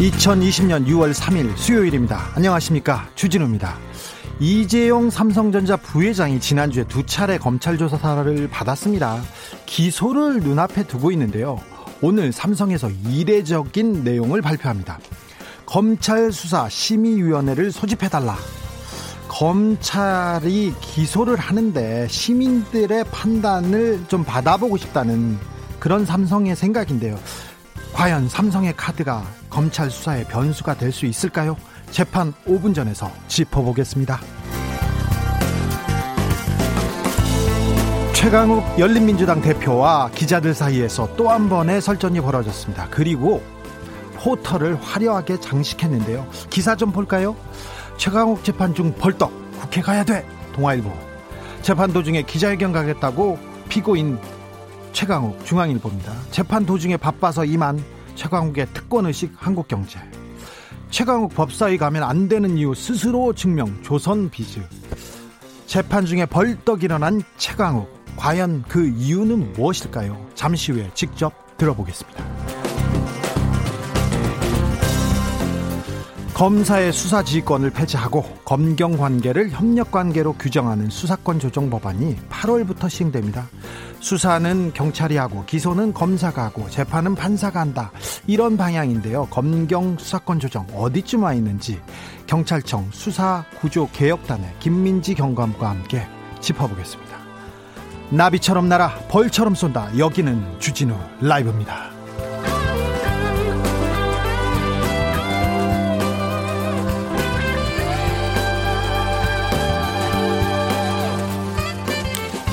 2020년 6월 3일 수요일입니다. 안녕하십니까. 주진우입니다. 이재용 삼성전자 부회장이 지난주에 두 차례 검찰 조사를 받았습니다. 기소를 눈앞에 두고 있는데요. 오늘 삼성에서 이례적인 내용을 발표합니다. 검찰 수사 심의위원회를 소집해달라. 검찰이 기소를 하는데 시민들의 판단을 좀 받아보고 싶다는 그런 삼성의 생각인데요. 과연 삼성의 카드가 검찰 수사의 변수가 될 수 있을까요? 재판 5분 전에서 짚어보겠습니다. 최강욱 열린민주당 대표와 기자들 사이에서 또 한 번의 설전이 벌어졌습니다. 그리고 포털을 화려하게 장식했는데요. 기사 좀 볼까요? 최강욱 재판 중 벌떡 국회 가야 돼. 동아일보. 재판 도중에 기자회견 가겠다고 피고인 최강욱 중앙일보입니다. 재판 도중에 바빠서 이만 최강욱의 특권의식 한국경제. 최강욱 법사위 가면 안 되는 이유 스스로 증명 조선 비즈. 재판 중에 벌떡 일어난 최강욱. 과연 그 이유는 무엇일까요? 잠시 후에 직접 들어보겠습니다. 검사의 수사 지휘권을 폐지하고 검경 관계를 협력 관계로 규정하는 수사권 조정 법안이 8월부터 시행됩니다. 수사는 경찰이 하고 기소는 검사가 하고 재판은 판사가 한다. 이런 방향인데요. 검경 수사권 조정 어디쯤 와 있는지 경찰청 수사 구조 개혁단의 김민지 경감과 함께 짚어보겠습니다. 나비처럼 날아 벌처럼 쏜다. 여기는 주진우 라이브입니다.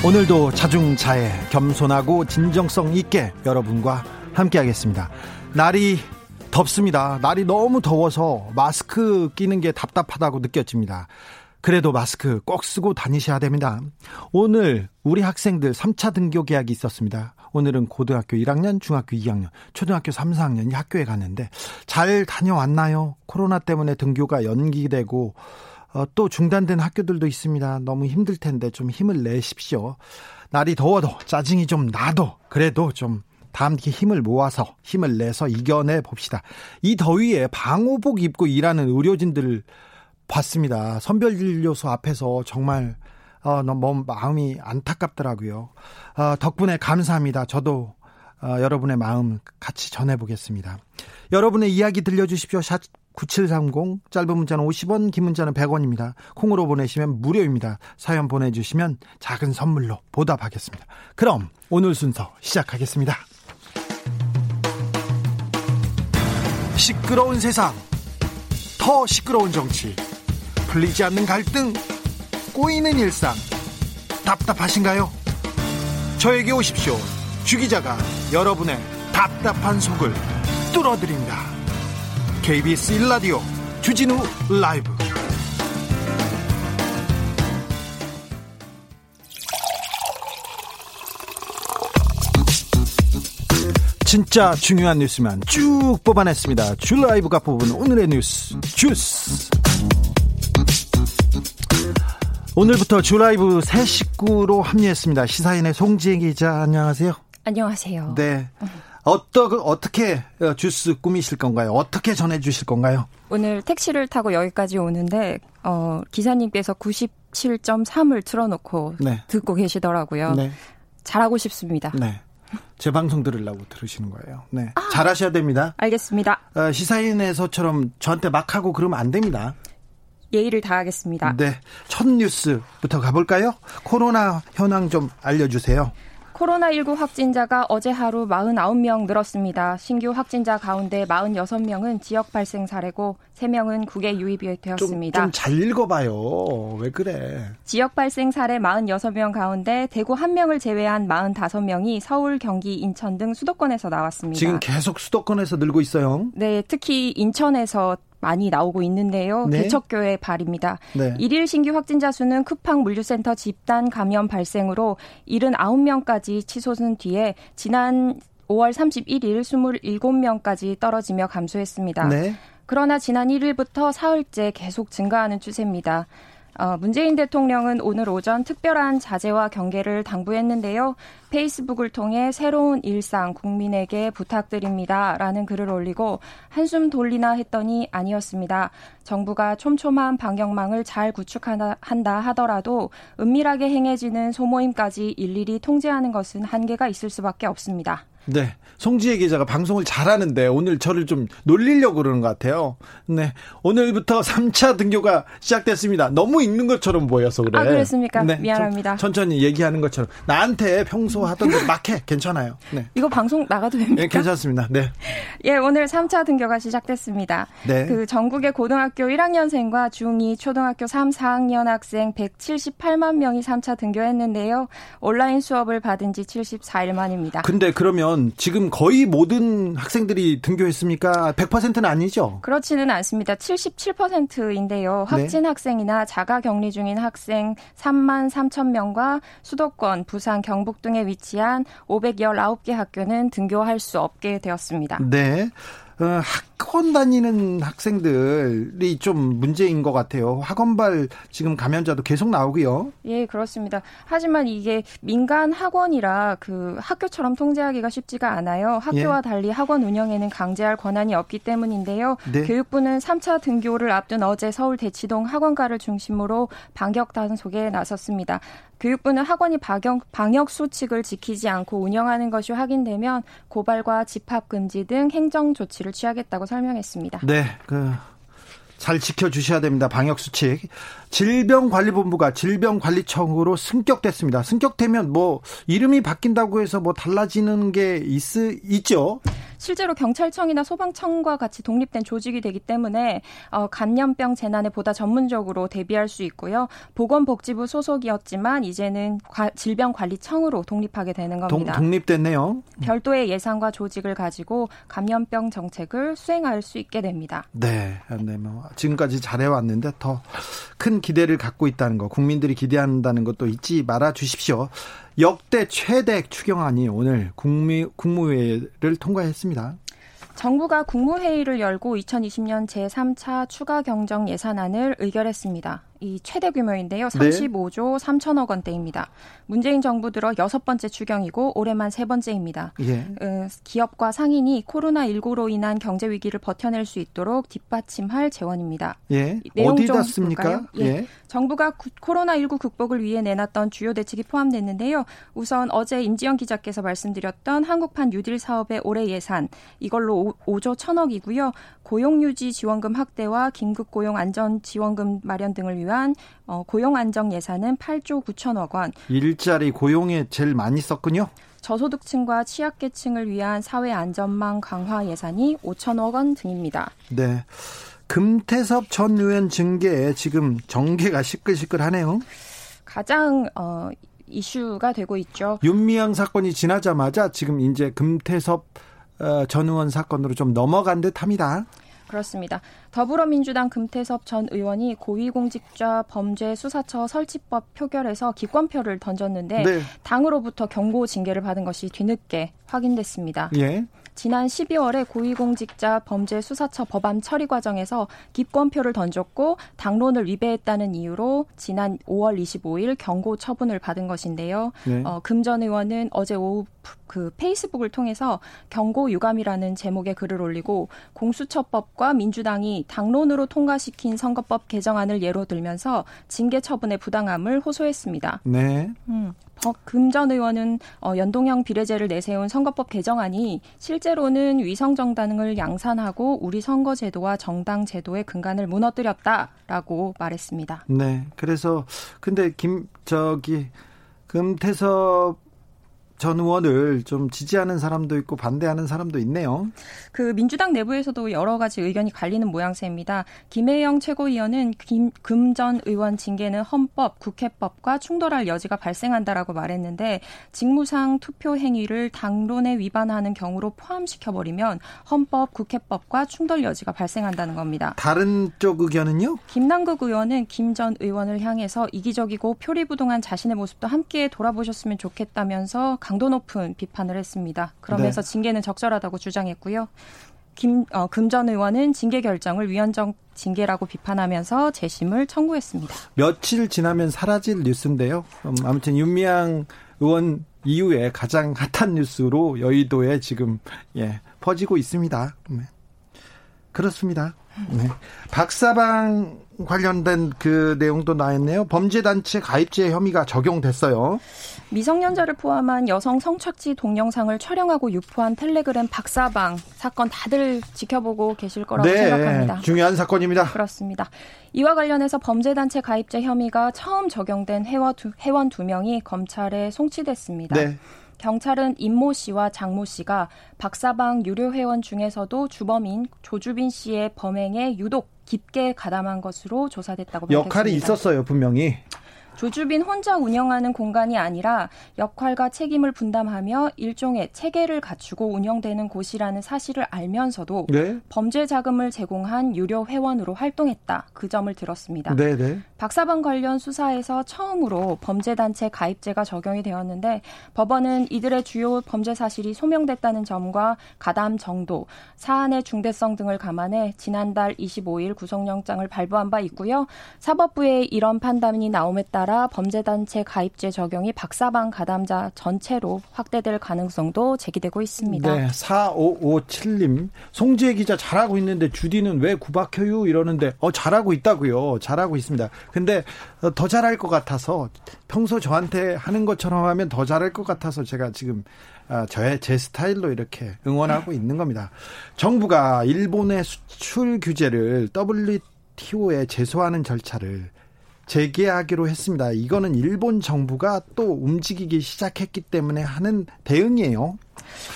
오늘도 자중자애 겸손하고 진정성 있게 여러분과 함께하겠습니다. 날이 덥습니다. 날이 너무 더워서 마스크 끼는 게 답답하다고 느껴집니다. 그래도 마스크 꼭 쓰고 다니셔야 됩니다. 오늘 우리 학생들 3차 등교 계약이 있었습니다. 오늘은 고등학교 1학년, 중학교 2학년, 초등학교 3, 4학년이 학교에 갔는데 잘 다녀왔나요? 코로나 때문에 등교가 연기되고 어, 또 중단된 학교들도 있습니다. 너무 힘들 텐데 좀 힘을 내십시오. 날이 더워도 짜증이 좀 나도 그래도 좀 다음 기 힘을 모아서 힘을 내서 이겨내 봅시다. 이 더위에 방호복 입고 일하는 의료진들을 봤습니다. 선별진료소 앞에서 정말 어, 너무 마음이 안타깝더라고요. 어, 덕분에 감사합니다. 저도 어, 여러분의 마음 같이 전해보겠습니다. 여러분의 이야기 들려주십시오. 9730 짧은 문자는 50원 긴 문자는 100원입니다. 콩으로 보내시면 무료입니다. 사연 보내주시면 작은 선물로 보답하겠습니다. 그럼 오늘 순서 시작하겠습니다. 시끄러운 세상 더 시끄러운 정치 풀리지 않는 갈등 꼬이는 일상 답답하신가요? 저에게 오십시오. 주기자가 여러분의 답답한 속을 뚫어드립니다. KBS 1라디오 주진우 라이브 진짜 중요한 뉴스만 쭉 뽑아냈습니다. 주 라이브가 뽑은 오늘의 뉴스 주스 오늘부터 주 라이브 새 식구로 합류했습니다. 시사인의 송지혜 기자 안녕하세요. 안녕하세요. 네. 어떠, 어떻게 어, 주스 꾸미실 건가요? 어떻게 전해주실 건가요? 오늘 택시를 타고 여기까지 오는데, 어, 기사님께서 97.3을 틀어놓고 네. 듣고 계시더라고요. 네. 잘하고 싶습니다. 네. 제 방송 들으려고 들으시는 거예요. 네. 아, 잘하셔야 됩니다. 알겠습니다. 어, 시사인에서처럼 저한테 막 하고 그러면 안 됩니다. 예의를 다하겠습니다. 네. 첫 뉴스부터 가볼까요? 코로나 현황 좀 알려주세요. 코로나19 확진자가 어제 하루 49명 늘었습니다. 신규 확진자 가운데 46명은 지역 발생 사례고 3명은 국외 유입이 되었습니다. 좀 잘 읽어봐요. 왜 그래? 지역 발생 사례 46명 가운데 대구 1명을 제외한 45명이 서울, 경기, 인천 등 수도권에서 나왔습니다. 지금 계속 수도권에서 늘고 있어요. 네, 특히 인천에서 많이 나오고 있는데요. 네. 개척교회 발입니다. 네. 일일 신규 확진자 수는 쿠팡 물류센터 집단 감염 발생으로 79명까지 치솟은 뒤에 지난 5월 31일 27명까지 떨어지며 감소했습니다. 네. 그러나 지난 1일부터 사흘째 계속 증가하는 추세입니다. 어, 문재인 대통령은 오늘 오전 특별한 자제와 경계를 당부했는데요. 페이스북을 통해 새로운 일상 국민에게 부탁드립니다. 라는 글을 올리고 한숨 돌리나 했더니 아니었습니다. 정부가 촘촘한 방역망을 잘 구축한다 하더라도 은밀하게 행해지는 소모임까지 일일이 통제하는 것은 한계가 있을 수밖에 없습니다. 네. 송지혜 기자가 방송을 잘하는데 오늘 저를 좀 놀리려고 그러는 것 같아요. 네. 오늘부터 3차 등교가 시작됐습니다. 너무 읽는 것처럼 보여서 그래. 아, 그렇습니까? 네. 미안합니다. 천 천히 얘기하는 것처럼. 나한테 평소 하던 대로 막 해. 괜찮아요. 네. 이거 방송 나가도 됩니까? 네, 괜찮습니다. 네. 예, 오늘 3차 등교가 시작됐습니다. 네. 그 전국의 고등학교 1학년생과 중2 초등학교 3, 4학년 학생 178만 명이 3차 등교했는데요. 온라인 수업을 받은 지 74일 만입니다. 근데 그러면 그러면 지금 거의 모든 학생들이 등교했습니까? 100%는 아니죠? 그렇지는 않습니다. 77%인데요. 확진 네. 학생이나 자가 격리 중인 학생 3만 3천 명과 수도권, 부산, 경북 등에 위치한 519개 학교는 등교할 수 없게 되었습니다. 네. 어, 학원 다니는 학생들이 좀 문제인 것 같아요. 학원발 지금 감염자도 계속 나오고요. 예, 그렇습니다. 하지만 이게 민간 학원이라 그 학교처럼 통제하기가 쉽지가 않아요. 학교와 예. 달리 학원 운영에는 강제할 권한이 없기 때문인데요. 네. 교육부는 3차 등교를 앞둔 어제 서울 대치동 학원가를 중심으로 반격 단속에 나섰습니다. 교육부는 학원이 방역, 방역 수칙을 지키지 않고 운영하는 것이 확인되면 고발과 집합 금지 등 행정 조치를 취하겠다고 설명했습니다. 네, 그. 잘 지켜주셔야 됩니다. 방역 수칙. 질병관리본부가 질병관리청으로 승격됐습니다. 승격되면 뭐 이름이 바뀐다고 해서 뭐 달라지는 게 있, 있죠? 실제로 경찰청이나 소방청과 같이 독립된 조직이 되기 때문에 어, 감염병 재난에 보다 전문적으로 대비할 수 있고요. 보건복지부 소속이었지만 이제는 과, 질병관리청으로 독립하게 되는 겁니다. 동, 독립됐네요. 별도의 예산과 조직을 가지고 감염병 정책을 수행할 수 있게 됩니다. 네, 네, 뭐 지금까지 잘해왔는데 더 큰 기대를 갖고 있다는 거, 국민들이 기대한다는 것도 잊지 말아 주십시오. 역대 최대 추경안이 오늘 국미, 국무회의를 통과했습니다. 정부가 국무회의를 열고 2020년 제3차 추가 경정 예산안을 의결했습니다. 이 최대 규모인데요. 35조 네. 3천억 원대입니다. 문재인 정부 들어 여섯 번째 추경이고 올해만 세 번째입니다. 예. 어, 기업과 상인이 코로나19로 인한 경제 위기를 버텨낼 수 있도록 뒷받침할 재원입니다. 예. 어디다 씁니까? 예. 예. 정부가 코로나19 극복을 위해 내놨던 주요 대책이 포함됐는데요. 우선 어제 임지영 기자께서 말씀드렸던 한국판 뉴딜 사업의 올해 예산 이걸로 5, 조 1천억이고요. 고용유지 지원금 확대와 긴급 고용 안전 지원금 마련 등을 위한 어, 고용 안정 예산은 8조 9천억 원. 일자리 고용에 제일 많이 썼군요. 저소득층과 취약계층을 위한 사회 안전망 강화 예산이 5천억 원 등입니다. 네. 금태섭 전 의원 징계에 지금 정계가 시끌시끌하네요. 가장 어, 이슈가 되고 있죠. 윤미향 사건이 지나자마자 지금 이제 금태섭 어, 전 의원 사건으로 좀 넘어간 듯합니다. 그렇습니다. 더불어민주당 금태섭 전 의원이 고위공직자 범죄 수사처 설치법 표결에서 기권표를 던졌는데 네. 당으로부터 경고 징계를 받은 것이 뒤늦게 확인됐습니다. 예. 지난 12월에 고위공직자 범죄수사처 법안 처리 과정에서 기권표를 던졌고 당론을 위배했다는 이유로 지난 5월 25일 경고 처분을 받은 것인데요. 네. 어, 금전 의원은 어제 오후 그 페이스북을 통해서 경고 유감이라는 제목의 글을 올리고 공수처법과 민주당이 당론으로 통과시킨 선거법 개정안을 예로 들면서 징계 처분의 부당함을 호소했습니다. 네. 음. 금전 의원은 어, 연동형 비례제를 내세운 선거법 개정안이 실제로는 위성 정당을 양산하고 우리 선거 제도와 정당 제도의 근간을 무너뜨렸다라고 말했습니다. 네. 그래서 근데 김 저기 금태섭 전 의원을 좀 지지하는 사람도 있고 반대하는 사람도 있네요. 그 민주당 내부에서도 여러 가지 의견이 갈리는 모양새입니다. 김혜영 최고위원은 금전 의원 징계는 헌법, 국회법과 충돌할 여지가 발생한다라고 말했는데 직무상 투표 행위를 당론에 위반하는 경우로 포함시켜 버리면 헌법, 국회법과 충돌 여지가 발생한다는 겁니다. 다른 쪽 의견은요? 김남국 의원은 김 전 의원을 향해서 이기적이고 표리부동한 자신의 모습도 함께 돌아보셨으면 좋겠다면서 강도 높은 비판을 했습니다. 그러면서 네. 징계는 적절하다고 주장했고요. 김, 어, 금전 의원은 징계 결정을 위헌적 징계라고 비판하면서 재심을 청구했습니다. 며칠 지나면 사라질 뉴스인데요. 음, 아무튼 윤미향 의원 이후에 가장 핫한 뉴스로 여의도에 지금 예, 퍼지고 있습니다. 네. 그렇습니다. 네. 박사방 관련된 그 내용도 나왔네요. 범죄단체 가입죄 혐의가 적용됐어요. 미성년자를 포함한 여성 성착취 동영상을 촬영하고 유포한 텔레그램 박사방 사건 다들 지켜보고 계실 거라고 네, 생각합니다. 중요한 사건입니다. 그렇습니다. 이와 관련해서 범죄단체 가입죄 혐의가 처음 적용된 회원 두, 회원 두 명이 검찰에 송치됐습니다. 네. 경찰은 임모 씨와 장모 씨가 박사방 유료 회원 중에서도 주범인 조주빈 씨의 범행에 유독 깊게 가담한 것으로 조사됐다고 밝혔습니다. 역할이 있었어요, 분명히. 조주빈 혼자 운영하는 공간이 아니라 역할과 책임을 분담하며 일종의 체계를 갖추고 운영되는 곳이라는 사실을 알면서도 네? 범죄 자금을 제공한 유료 회원으로 활동했다. 그 점을 들었습니다. 네 네. 네. 박사방 관련 수사에서 처음으로 범죄단체 가입죄가 적용이 되었는데 법원은 이들의 주요 범죄 사실이 소명됐다는 점과 가담 정도, 사안의 중대성 등을 감안해 지난달 25일 구속영장을 발부한 바 있고요. 사법부의 이런 판단이 나옴에 따라 범죄단체 가입죄 적용이 박사방 가담자 전체로 확대될 가능성도 제기되고 있습니다. 네, 4557님. 송지혜 기자 잘하고 있는데 주디는 왜 구박해요? 이러는데 어 잘하고 있다고요. 잘하고 있습니다. 근데 어, 더 잘할 것 같아서 평소 저한테 하는 것처럼 하면 더 잘할 것 같아서 제가 지금 아, 저의 제 스타일로 이렇게 응원하고 있는 겁니다. 정부가 일본의 수출 규제를 WTO에 제소하는 절차를 재개하기로 했습니다. 이거는 일본 정부가 또 움직이기 시작했기 때문에 하는 대응이에요.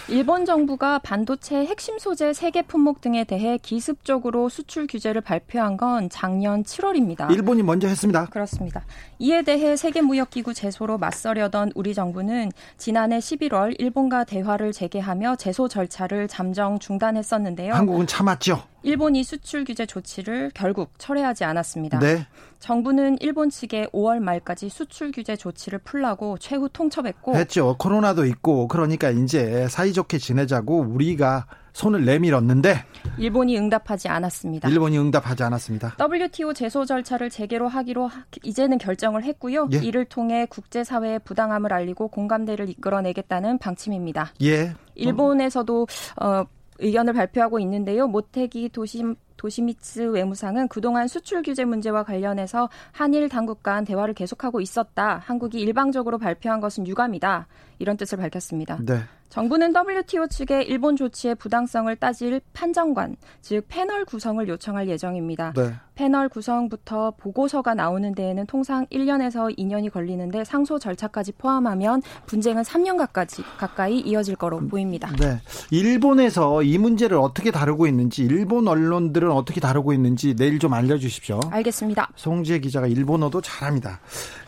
일본 정부가 반도체 핵심 소재 세계 품목 등에 대해 기습적으로 수출 규제를 발표한 건 작년 7월입니다. 일본이 먼저 했습니다. 그렇습니다. 이에 대해 세계무역기구 제소로 맞서려던 우리 정부는 지난해 11월 일본과 대화를 재개하며 제소 절차를 잠정 중단했었는데요. 한국은 참았죠. 일본이 수출 규제 조치를 결국 철회하지 않았습니다. 네. 정부는 일본 측에 5월 말까지 수출 규제 조치를 풀라고 최후 통첩했고 했죠. 코로나도 있고 그러니까 이제 사이좋게 지내자고 우리가 손을 내밀었는데 일본이 응답하지 않았습니다. 일본이 응답하지 않았습니다. WTO 제소 절차를 재개로 하기로 하, 이제는 결정을 했고요. 예. 이를 통해 국제 사회의 부당함을 알리고 공감대를 이끌어내겠다는 방침입니다. 예. 일본에서도 어, 의견을 발표하고 있는데요. 모태기 도심 도시미츠 외무상은 그동안 수출 규제 문제와 관련해서 한일 당국 간 대화를 계속하고 있었다. 한국이 일방적으로 발표한 것은 유감이다. 이런 뜻을 밝혔습니다. 네. 정부는 WTO 측에 일본 조치의 부당성을 따질 판정관, 즉 패널 구성을 요청할 예정입니다. 네. 패널 구성부터 보고서가 나오는 데에는 통상 1년에서 2년이 걸리는데 상소 절차까지 포함하면 분쟁은 3년 가까이, 가까이 이어질 거로 보입니다. 네. 일본에서 이 문제를 어떻게 다루고 있는지, 일본 언론들은 어떻게 다루고 있는지 내일 좀 알려주십시오. 알겠습니다. 송지혜 기자가 일본어도 잘합니다.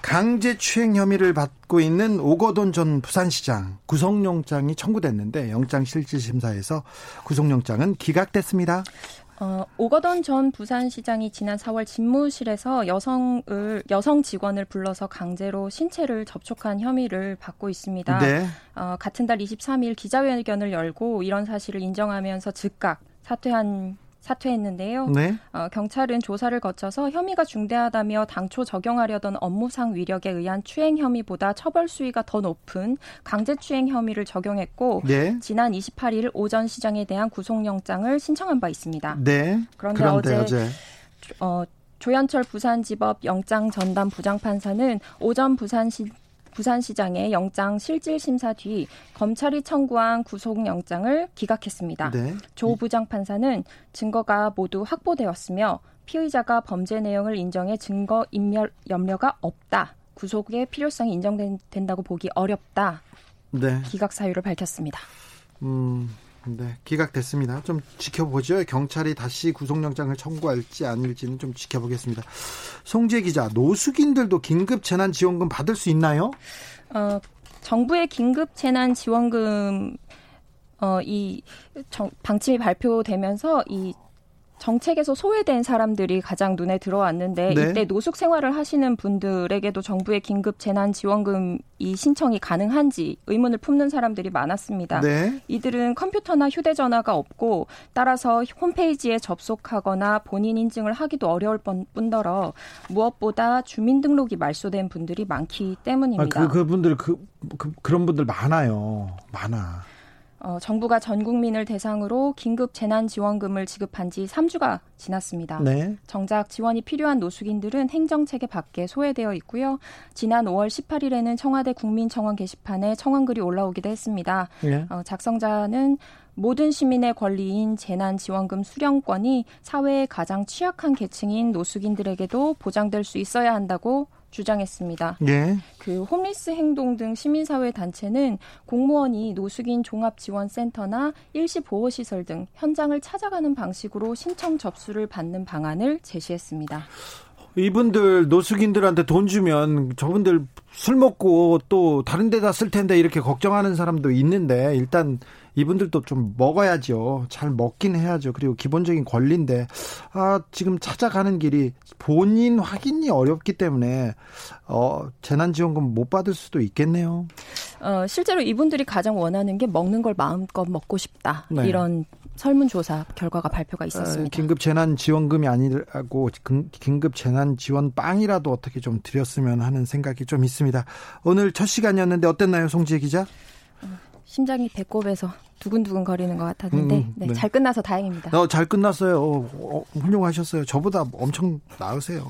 강제 추행 혐의를 받고 있는 오거돈 전 부산시장 구속영장이 청구됐는데 영장실질심사에서 구속영장은 기각됐습니다. 어, 오거돈 전 부산시장이 지난 4월 집무실에서 여성을 여성 직원을 불러서 강제로 신체를 접촉한 혐의를 받고 있습니다. 네. 어, 같은 달 23일 기자회견을 열고 이런 사실을 인정하면서 즉각 사퇴한 사퇴했는데요. 네. 어, 경찰은 조사를 거쳐서 혐의가 중대하다며 당초 적용하려던 업무상 위력에 의한 추행 혐의보다 처벌 수위가 더 높은 강제추행 혐의를 적용했고 네. 지난 28일 오전 시장에 대한 구속영장을 신청한 바 있습니다. 네. 그런데, 그런데 어제, 어제. 어, 조현철 부산지법 영장 전담 부장판사는 오전 부산시 부산시장의 영장 실질 심사 뒤 검찰이 청구한 구속영장을 기각했습니다. 네. 조 부장 판사는 증거가 모두 확보되었으며 피의자가 범죄 내용을 인정해 증거 인멸 염려가 없다. 구속의 필요성이 인정된다고 보기 어렵다. 네. 기각 사유를 밝혔습니다. 음, 네, 기각됐습니다. 좀 지켜보죠. 경찰이 다시 구속영장을 청구할지 아닐지는 좀 지켜보겠습니다. 송재 기자, 노숙인들도 긴급 재난 지원금 받을 수 있나요? 어, 정부의 긴급 재난 지원금 어, 이 정, 방침이 발표되면서 이 정책에서 소외된 사람들이 가장 눈에 들어왔는데 네. 이때 노숙 생활을 하시는 분들에게도 정부의 긴급 재난 지원금 이 신청이 가능한지 의문을 품는 사람들이 많았습니다. 네. 이들은 컴퓨터나 휴대전화가 없고 따라서 홈페이지에 접속하거나 본인 인증을 하기도 어려울 뿐더러 무엇보다 주민등록이 말소된 분들이 많기 때문입니다. 아, 그, 그분들 그, 그 그런 분들 많아요. 많아. 어, 정부가 전 국민을 대상으로 긴급 재난 지원금을 지급한 지 3주가 지났습니다. 네. 정작 지원이 필요한 노숙인들은 행정체계 밖에 소외되어 있고요. 지난 5월 18일에는 청와대 국민청원 게시판에 청원글이 올라오기도 했습니다. 네. 어, 작성자는 모든 시민의 권리인 재난지원금 수령권이 사회의 가장 취약한 계층인 노숙인들에게도 보장될 수 있어야 한다고 주장했습니다. 예. 그 홈리스 행동 등 시민사회 단체는 공무원이 노숙인 종합지원센터나 일시보호시설 등 현장을 찾아가는 방식으로 신청 접수를 받는 방안을 제시했습니다. 이분들 노숙인들한테 돈 주면 저분들 술 먹고 또 다른 데다 쓸 텐데 이렇게 걱정하는 사람도 있는데 일단 이분들도 좀 먹어야죠. 잘 먹긴 해야죠. 그리고 기본적인 권리인데 아 지금 찾아가는 길이 본인 확인이 어렵기 때문에 어 재난지원금 못 받을 수도 있겠네요. 어 실제로 이분들이 가장 원하는 게 먹는 걸 마음껏 먹고 싶다 네. 이런 설문조사 결과가 발표가 있었습니다. 긴급 재난 지원금이 아니라고 긴급 재난 지원 빵이라도 어떻게 좀 드렸으면 하는 생각이 좀 있습니다. 오늘 첫 시간이었는데 어땠나요, 송지혜 기자? 심장이 배꼽에서 두근두근 거리는 것 같았는데 음, 네, 네. 잘 끝나서 다행입니다. 어, 잘 끝났어요. 어, 어, 훌륭하셨어요. 저보다 엄청 나으세요.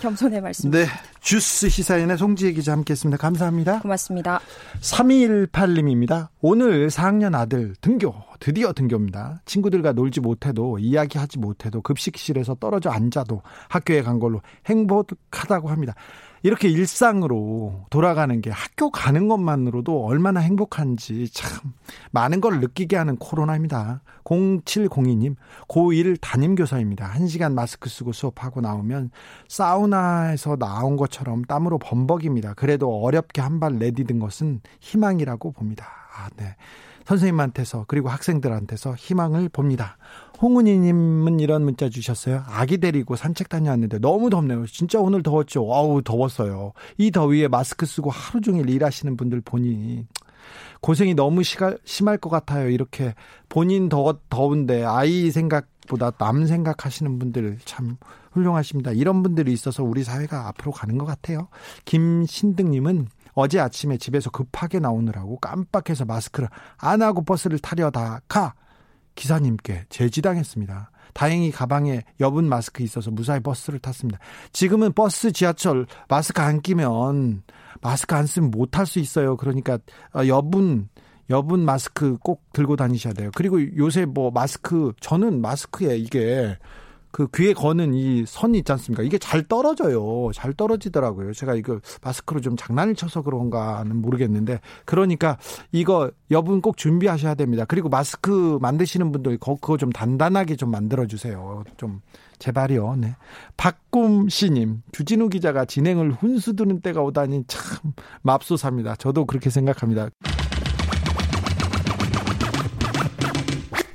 겸손의 말씀. 네. 주스 시사인의 송지혜 기자 함께했습니다. 감사합니다. 고맙습니다. 3218님입니다. 오늘 4학년 아들 등교, 드디어 등교입니다. 친구들과 놀지 못해도, 이야기하지 못해도, 급식실에서 떨어져 앉아도 학교에 간 걸로 행복하다고 합니다. 이렇게 일상으로 돌아가는 게 학교 가는 것만으로도 얼마나 행복한지 참 많은 걸 느끼게 하는 코로나입니다. 0702님, 고1 담임교사입니다. 1시간 마스크 쓰고 수업하고 나오면 사우나에서 나온 것처럼 땀으로 범벅입니다. 그래도 어렵게 한 발 내디딘 것은 희망이라고 봅니다. 아, 네. 선생님한테서 그리고 학생들한테서 희망을 봅니다. 홍은희님은 이런 문자 주셨어요. 아기 데리고 산책 다녀왔는데 너무 덥네요. 진짜 오늘 더웠죠. 아우 더웠어요. 이 더위에 마스크 쓰고 하루 종일 일하시는 분들 보니 고생이 너무 시가, 심할 것 같아요. 이렇게 본인 더 더운데 아이 생각보다 남 생각하시는 분들 참 훌륭하십니다. 이런 분들이 있어서 우리 사회가 앞으로 가는 것 같아요. 김신득님은 어제 아침에 집에서 급하게 나오느라고 깜빡해서 마스크를 안 하고 버스를 타려다가 기사님께 제지당했습니다. 다행히 가방에 여분 마스크 있어서 무사히 버스를 탔습니다. 지금은 버스, 지하철 마스크 안 끼면 마스크 안 쓰면 못 탈 수 있어요. 그러니까 어, 여분 여분 마스크 꼭 들고 다니셔야 돼요. 그리고 요새 뭐 마스크 저는 마스크에 이게 그 귀에 거는 이 선이 있지 않습니까? 이게 잘 떨어져요. 잘 떨어지더라고요. 제가 이거 마스크로 좀 장난을 쳐서 그런가는 모르겠는데 그러니까 이거 여분 꼭 준비하셔야 됩니다. 그리고 마스크 만드시는 분들 그거 좀 단단하게 좀 만들어 주세요. 좀 제발이요. 네. 박꿈 씨님, 주진우 기자가 진행을 훈수 두는 때가 오다니 참 맙소사입니다. 저도 그렇게 생각합니다.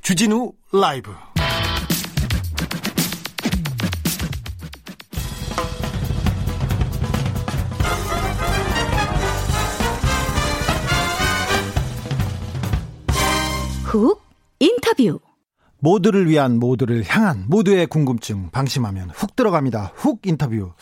주진우 라이브 훅 인터뷰 모두를 위한 모두를 향한 모두의 궁금증 방심하면 훅 들어갑니다. 훅 인터뷰.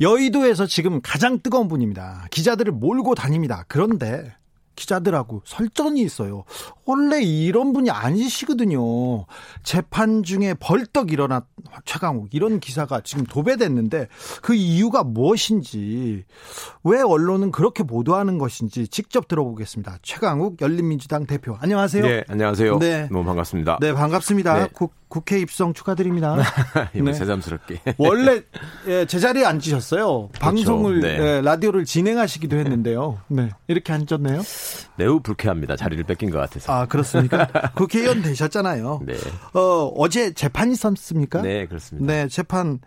여의도에서 지금 가장 뜨거운 분입니다. 기자들을 몰고 다닙니다. 그런데 기자들하고 설전이 있어요. 원래 이런 분이 아니시거든요. 재판 중에 벌떡 일어난 최강욱 이런 기사가 지금 도배됐는데 그 이유가 무엇인지 왜 언론은 그렇게 보도하는 것인지 직접 들어보겠습니다. 최강욱 열린민주당 대표 안녕하세요. 네, 안녕하세요. 네, 너무 반갑습니다. 네, 반갑습니다. 네. 국 회 입성 축하드립니다. 네. 새삼스럽게. 원래 예, 제자리에 앉으셨어요. 그렇죠. 방송을 네. 예, 라디오를 진행하시기도 했는데요. 네. 이렇게 앉았네요. 매우 불쾌합니다. 자리를 뺏긴 것 같아서. 아 그렇습니까? 국회의원 되셨잖아요. 네. 어, 어제 재판 있었습니까? 네 그렇습니다. 네 재판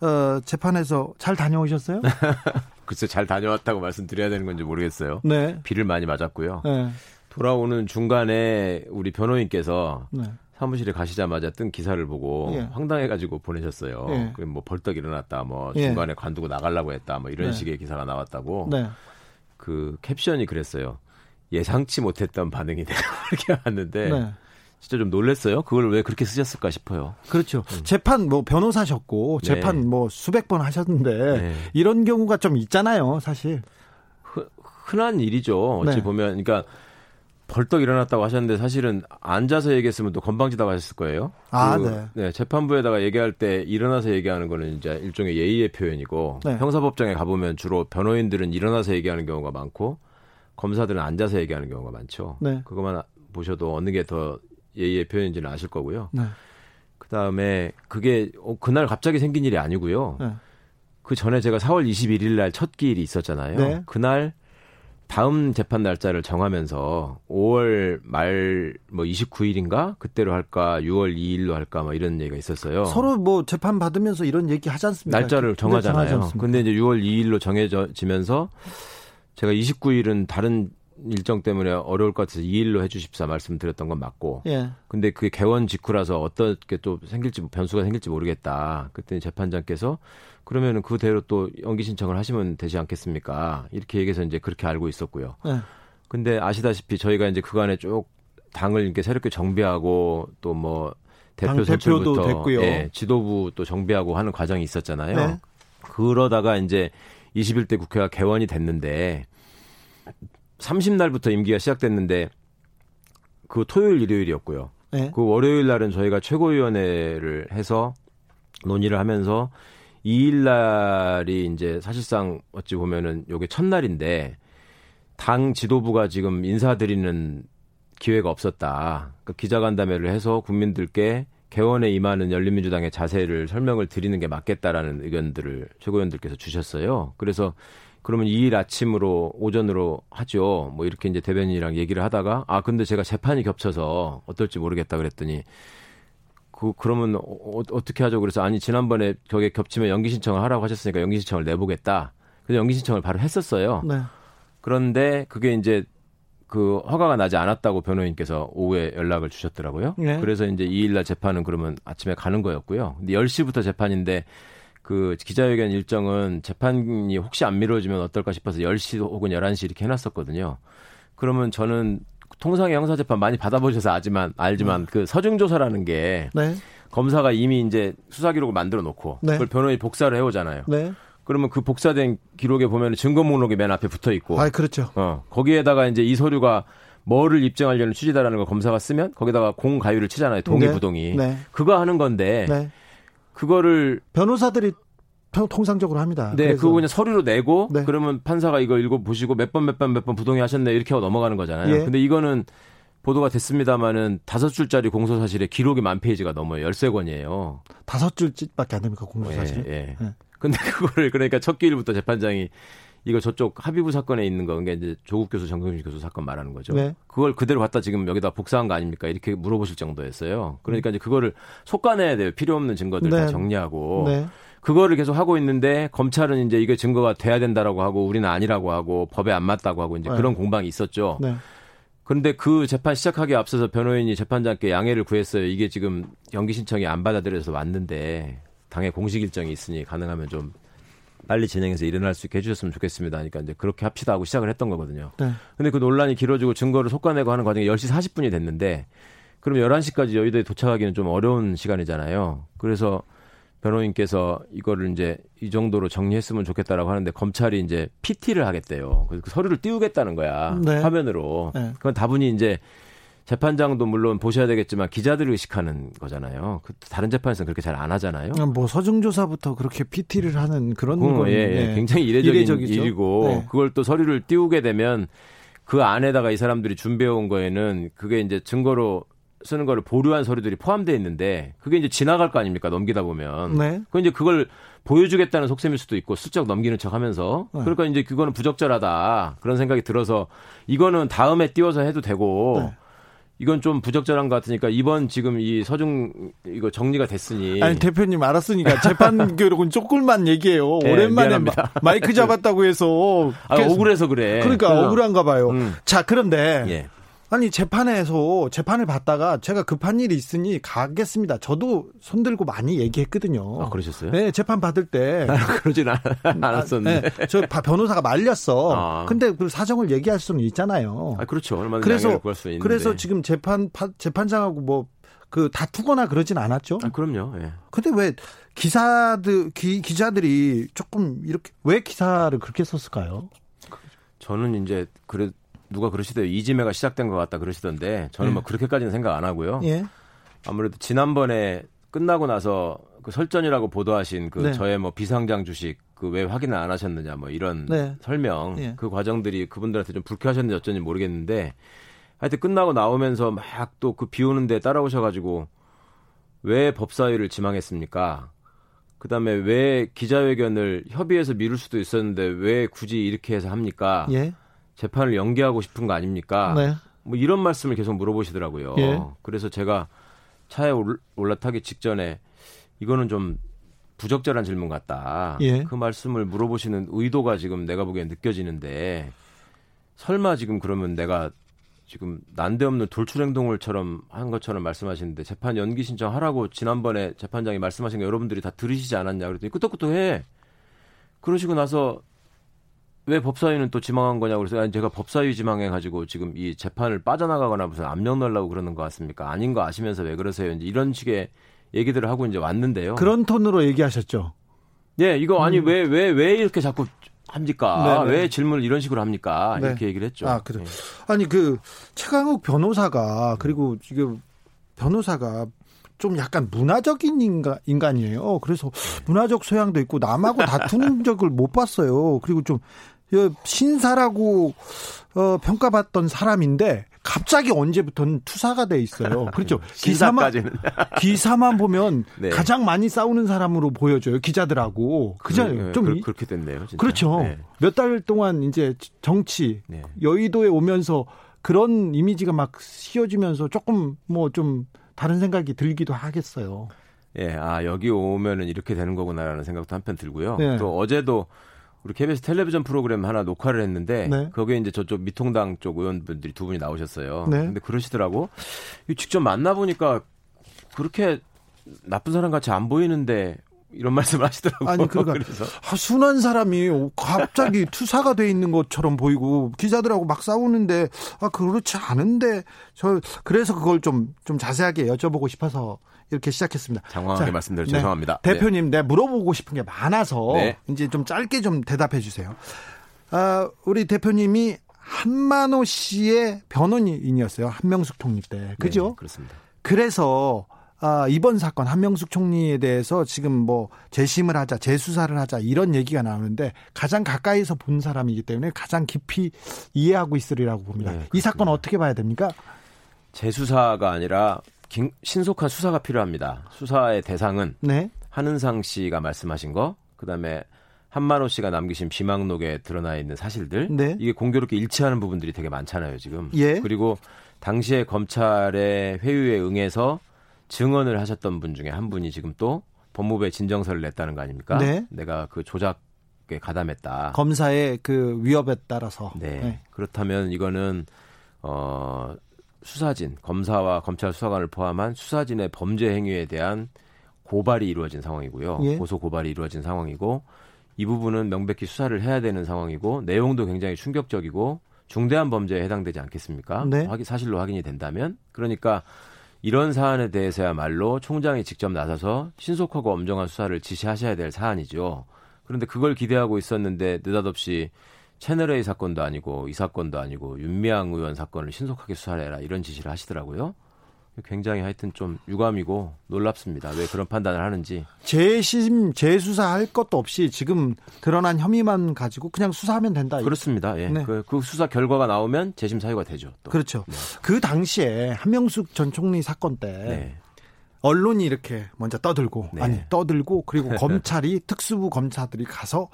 어, 재판에서 잘 다녀오셨어요? 글쎄 잘 다녀왔다고 말씀드려야 되는 건지 모르겠어요. 네. 비를 많이 맞았고요. 네. 돌아오는 중간에 우리 변호인께서 네. 사무실에 가시자마자 뜬 기사를 보고 예. 황당해가지고 보내셨어요. 예. 그뭐 벌떡 일어났다, 뭐 예. 중간에 예. 관두고 나가려고 했다, 뭐 이런 네. 식의 기사가 나왔다고. 네. 그 캡션이 그랬어요. 예상치 못했던 반응이 되고 이렇게 왔는데 네. 진짜 좀 놀랐어요. 그걸 왜 그렇게 쓰셨을까 싶어요. 그렇죠. 음. 재판 뭐 변호사셨고 네. 재판 뭐 수백 번 하셨는데 네. 이런 경우가 좀 있잖아요, 사실. 흔한 일이죠. 어찌 네. 보면 그러니까 벌떡 일어났다고 하셨는데 사실은 앉아서 얘기했으면 또 건방지다고 하셨을 거예요. 아, 그, 네. 네. 재판부에다가 얘기할 때 일어나서 얘기하는 거는 이제 일종의 예의의 표현이고 네. 형사법정에 가보면 주로 변호인들은 일어나서 얘기하는 경우가 많고 검사들은 앉아서 얘기하는 경우가 많죠. 네. 그것만 보셔도 어느 게 더 예의의 표현인지는 아실 거고요. 네. 그 다음에 그게 어, 그날 갑자기 생긴 일이 아니고요. 네. 그 전에 제가 4월 21일 날 첫 기일이 있었잖아요. 네. 그날 다음 재판 날짜를 정하면서 5월 말 뭐 29일인가 그때로 할까 6월 2일로 할까 뭐 이런 얘기가 있었어요. 서로 뭐 재판 받으면서 이런 얘기 하지 않습니까? 날짜를 정하잖아요. 근데 이제 6월 2일로 정해지면서 제가 29일은 다른 일정 때문에 어려울 것 같아서 2일로 해주십사 말씀드렸던 건 맞고. 예. 근데 그게 개원 직후라서 어떻게 또 생길지 변수가 생길지 모르겠다. 그때 재판장께서 그러면은 그대로 또 연기 신청을 하시면 되지 않겠습니까? 이렇게 얘기해서 이제 그렇게 알고 있었고요. 예. 근데 아시다시피 저희가 이제 그간에 쭉 당을 이렇게 새롭게 정비하고 또 뭐 대표 선출부터 예, 지도부 또 정비하고 하는 과정이 있었잖아요. 네. 그러다가 이제 21대 국회가 개원이 됐는데 30날부터 임기가 시작됐는데 그 토요일 일요일이었고요. 네. 그 월요일 날은 저희가 최고위원회를 해서 논의를 하면서 2일 날이 이제 사실상 어찌 보면은 요게 첫날인데 당 지도부가 지금 인사드리는 기회가 없었다. 그러니까 기자간담회를 해서 국민들께 개원에 임하는 열린민주당의 자세를 설명을 드리는 게 맞겠다라는 의견들을 최고위원들께서 주셨어요. 그래서 그러면 2일 아침으로 오전으로 하죠. 뭐 이렇게 이제 대변인이랑 얘기를 하다가 아 근데 제가 재판이 겹쳐서 어떨지 모르겠다 그랬더니 그 그러면 어, 어떻게 하죠? 그래서 아니 지난번에 저게 겹치면 연기 신청을 하라고 하셨으니까 연기 신청을 내보겠다. 그래서 연기 신청을 바로 했었어요. 네. 그런데 그게 이제 그 허가가 나지 않았다고 변호인께서 오후에 연락을 주셨더라고요. 네. 그래서 이제 2일 날 재판은 그러면 아침에 가는 거였고요. 근데 10시부터 재판인데 그 기자회견 일정은 재판이 혹시 안 미뤄지면 어떨까 싶어서 10시 혹은 11시 이렇게 해놨었거든요. 그러면 저는 통상의 형사재판 많이 받아보셔서 알지만, 알지만 네. 그 서중조사라는 게 네. 검사가 이미 이제 수사 기록을 만들어 놓고 네. 그걸 변호인이 복사를 해오잖아요. 네. 그러면 그 복사된 기록에 보면 증거 목록이 맨 앞에 붙어 있고. 아, 그렇죠. 어, 거기에다가 이제 이 서류가 뭐를 입증하려는 취지다라는 걸 검사가 쓰면 거기다가 공가유를 치잖아요. 동의 네. 부동의. 네. 그거 하는 건데 네. 그거를 변호사들이 통상적으로 합니다. 네, 그거 그냥 서류로 내고 네. 그러면 판사가 이거 읽어 보시고 몇 번 몇 번 몇 번 부동의 하셨네 이렇게 하고 넘어가는 거잖아요. 예. 근데 이거는 보도가 됐습니다마는 다섯 줄짜리 공소 사실에 기록이 만 페이지가 넘어요. 열세 권이에요. 다섯 줄밖에 안 됩니까 공소 사실? 예. 예. 예. 근데 그거를 그러니까 첫 기일부터 재판장이 이거 저쪽 합의부 사건에 있는 거, 그러니까 이제 조국 교수, 정경심 교수 사건 말하는 거죠. 네. 그걸 그대로 갖다 지금 여기다 복사한 거 아닙니까? 이렇게 물어보실 정도였어요. 그러니까 이제 그거를 속간해야 돼요. 필요 없는 증거들 네. 다 정리하고. 네. 그거를 계속 하고 있는데 검찰은 이제 이게 증거가 돼야 된다라고 하고 우리는 아니라고 하고 법에 안 맞다고 하고 이제 네. 그런 공방이 있었죠. 네. 그런데 그 재판 시작하기에 앞서서 변호인이 재판장께 양해를 구했어요. 이게 지금 연기 신청이 안 받아들여서 왔는데 당의 공식 일정이 있으니 가능하면 좀 빨리 진행해서 일어날 수 있게 해주셨으면 좋겠습니다. 그러니까 이제 그렇게 합시다 하고 시작을 했던 거거든요. 네. 근데 그 논란이 길어지고 증거를 속아내고 하는 과정에 10시 40분이 됐는데 그럼 11시까지 여의도에 도착하기는 좀 어려운 시간이잖아요. 그래서 변호인께서 이거를 이제 이 정도로 정리했으면 좋겠다라고 하는데 검찰이 이제 PT를 하겠대요. 그래서 그 서류를 띄우겠다는 거야. 네. 화면으로. 네. 그건 다분히 이제 재판장도 물론 보셔야 되겠지만 기자들을 의식하는 거잖아요. 그 다른 재판에서는 그렇게 잘 안 하잖아요. 뭐 서중조사부터 그렇게 PT를 하는 그런 어, 건 예, 예. 네. 굉장히 이례적인 이례적이죠. 일이고 네. 그걸 또 서류를 띄우게 되면 그 안에다가 이 사람들이 준비해 온 거에는 그게 이제 증거로 쓰는 거를 보류한 서류들이 포함되어 있는데 그게 이제 지나갈 거 아닙니까? 넘기다 보면. 네. 그 이제 그걸 보여주겠다는 속셈일 수도 있고 슬쩍 넘기는 척 하면서 네. 그러니까 이제 그거는 부적절하다. 그런 생각이 들어서 이거는 다음에 띄워서 해도 되고 네. 이건 좀 부적절한 것 같으니까 이번 지금 이 서중 이거 정리가 됐으니 아니 대표님 알았으니까 재판 기록은 조금만 얘기해요. 네, 오랜만에 마, 마이크 잡았다고 해서 아, 억울해서 그래. 그러니까 그래서. 억울한가 봐요. 음. 자 그런데 예. 아니 재판에서 재판을 받다가 제가 급한 일이 있으니 가겠습니다. 저도 손 들고 많이 얘기했거든요. 아 그러셨어요? 네, 재판 받을 때 그러진 않, 않았었는데. 네, 저 변호사가 말렸어. 아. 근데 그 사정을 얘기할 수는 있잖아요. 아 그렇죠. 얼마나 그래서. 그래서 지금 재판 재판장하고 뭐 그 다투거나 그러진 않았죠. 아 그럼요. 예. 근데 왜 기사들 기, 기자들이 조금 이렇게 왜 기사를 그렇게 썼을까요? 저는 이제 그래 누가 그러시대요. 이지매가 시작된 것 같다 그러시던데 저는 뭐 예. 뭐 그렇게까지는 생각 안 하고요. 예. 아무래도 지난번에 끝나고 나서 그 설전이라고 보도하신 그 네. 저의 뭐 비상장 주식 그 왜 확인을 안 하셨느냐 뭐 이런 네. 설명 예. 그 과정들이 그분들한테 좀 불쾌하셨는지 어쩐지 모르겠는데 하여튼 끝나고 나오면서 막 또 그 비 오는데 따라오셔가지고 왜 법사위를 지망했습니까? 그 다음에 왜 기자회견을 협의해서 미룰 수도 있었는데 왜 굳이 이렇게 해서 합니까? 예. 재판을 연기하고 싶은 거 아닙니까? 네. 뭐 이런 말씀을 계속 물어보시더라고요. 예. 그래서 제가 차에 올라타기 직전에 이거는 좀 부적절한 질문 같다. 예. 그 말씀을 물어보시는 의도가 지금 내가 보기엔 느껴지는데 설마 지금 그러면 내가 지금 난데없는 돌출 행동을처럼 한 것처럼 말씀하시는데 재판 연기 신청하라고 지난번에 재판장이 말씀하신 거 여러분들이 다 들으시지 않았냐 그랬더니 끄떡끄떡해. 그러시고 나서 왜 법사위는 또 지망한 거냐고 그래서 아니 제가 법사위 지망해 가지고 지금 이 재판을 빠져나가거나 무슨 압력 넣으려고 그러는 것 같습니까? 아닌 거 아시면서 왜 그러세요? 이제 이런 식의 얘기들을 하고 이제 왔는데요. 그런 톤으로 얘기하셨죠. 예, 이거 아니 왜왜왜 음. 왜, 왜 이렇게 자꾸 합니까? 네네. 왜 질문을 이런 식으로 합니까? 네. 이렇게 얘기를 했죠. 아, 그래. 네. 아니 그 최강욱 변호사가 그리고 지금 변호사가 좀 약간 문화적인 인간, 인간이에요. 그래서 문화적 소양도 있고 남하고 다투는 적을 못 봤어요. 그리고 좀 신사라고 어, 평가받던 사람인데 갑자기 언제부터는 투사가 돼 있어요. 그렇죠. 기사만 기사만 보면 네. 가장 많이 싸우는 사람으로 보여져요. 기자들하고 그죠? 네, 좀 그, 렇게 됐네요. 진짜. 그렇죠. 네. 몇달 동안 이제 정치 네. 여의도에 오면서 그런 이미지가 막 씌워지면서 조금 뭐 좀 다른 생각이 들기도 하겠어요. 예, 아 여기 오면은 이렇게 되는 거구나라는 생각도 한편 들고요. 네. 또 어제도 우리 KBS 텔레비전 프로그램 하나 녹화를 했는데 네. 거기에 이제 저쪽 미통당 쪽 의원분들이 두 분이 나오셨어요. 네. 근데 그러시더라고. 직접 만나 보니까 그렇게 나쁜 사람 같이 안 보이는데 이런 말씀을 하시더라고요. 아니 그러니까 그래서. 아, 순한 사람이 갑자기 투사가 돼 있는 것처럼 보이고 기자들하고 막 싸우는데 아 그렇지 않은데 저 그래서 그걸 좀좀 좀 자세하게 여쭤보고 싶어서 이렇게 시작했습니다. 장황하게 말씀드려 네. 죄송합니다. 대표님, 네. 내 물어보고 싶은 게 많아서 네. 이제 좀 짧게 좀 대답해 주세요. 아, 우리 대표님이 한만호 씨의 변호인이었어요. 한명숙 총리 때. 그죠? 네, 그렇습니다. 그래서 아, 이번 사건 한명숙 총리에 대해서 지금 뭐 재심을 하자, 재수사를 하자 이런 얘기가 나오는데 가장 가까이서 본 사람이기 때문에 가장 깊이 이해하고 있으리라고 봅니다. 네, 이 사건 어떻게 봐야 됩니까? 재수사가 아니라 신속한 수사가 필요합니다. 수사의 대상은 네. 한은상 씨가 말씀하신 거, 그다음에 한만호 씨가 남기신 비망록에 드러나 있는 사실들, 네. 이게 공교롭게 일치하는 부분들이 되게 많잖아요 지금. 예. 그리고 당시에 검찰의 회유에 응해서 증언을 하셨던 분 중에 한 분이 지금 또 법무부에 진정서를 냈다는 거 아닙니까? 네. 내가 그 조작에 가담했다. 검사의 그 위협에 따라서. 네. 네. 그렇다면 이거는 어 수사진, 검사와 검찰 수사관을 포함한 수사진의 범죄 행위에 대한 고발이 이루어진 상황이고요. 예. 고소 고발이 이루어진 상황이고 이 부분은 명백히 수사를 해야 되는 상황이고 내용도 굉장히 충격적이고 중대한 범죄에 해당되지 않겠습니까? 네. 사실로 확인이 된다면 그러니까 이런 사안에 대해서야말로 총장이 직접 나서서 신속하고 엄정한 수사를 지시하셔야 될 사안이죠. 그런데 그걸 기대하고 있었는데 느닷없이 채널A 사건도 아니고 이 사건도 아니고 윤미향 의원 사건을 신속하게 수사해라 이런 지시를 하시더라고요. 굉장히 하여튼 좀 유감이고 놀랍습니다. 왜 그런 판단을 하는지. 재심, 재수사할 것도 없이 지금 드러난 혐의만 가지고 그냥 수사하면 된다. 그렇습니다. 예. 네. 그, 그, 수사 결과가 나오면 재심 사유가 되죠. 또. 그렇죠. 네. 그 당시에 한명숙 전 총리 사건 때 네. 언론이 이렇게 먼저 떠들고 네. 아니 떠들고 그리고 검찰이 특수부 검사들이 가서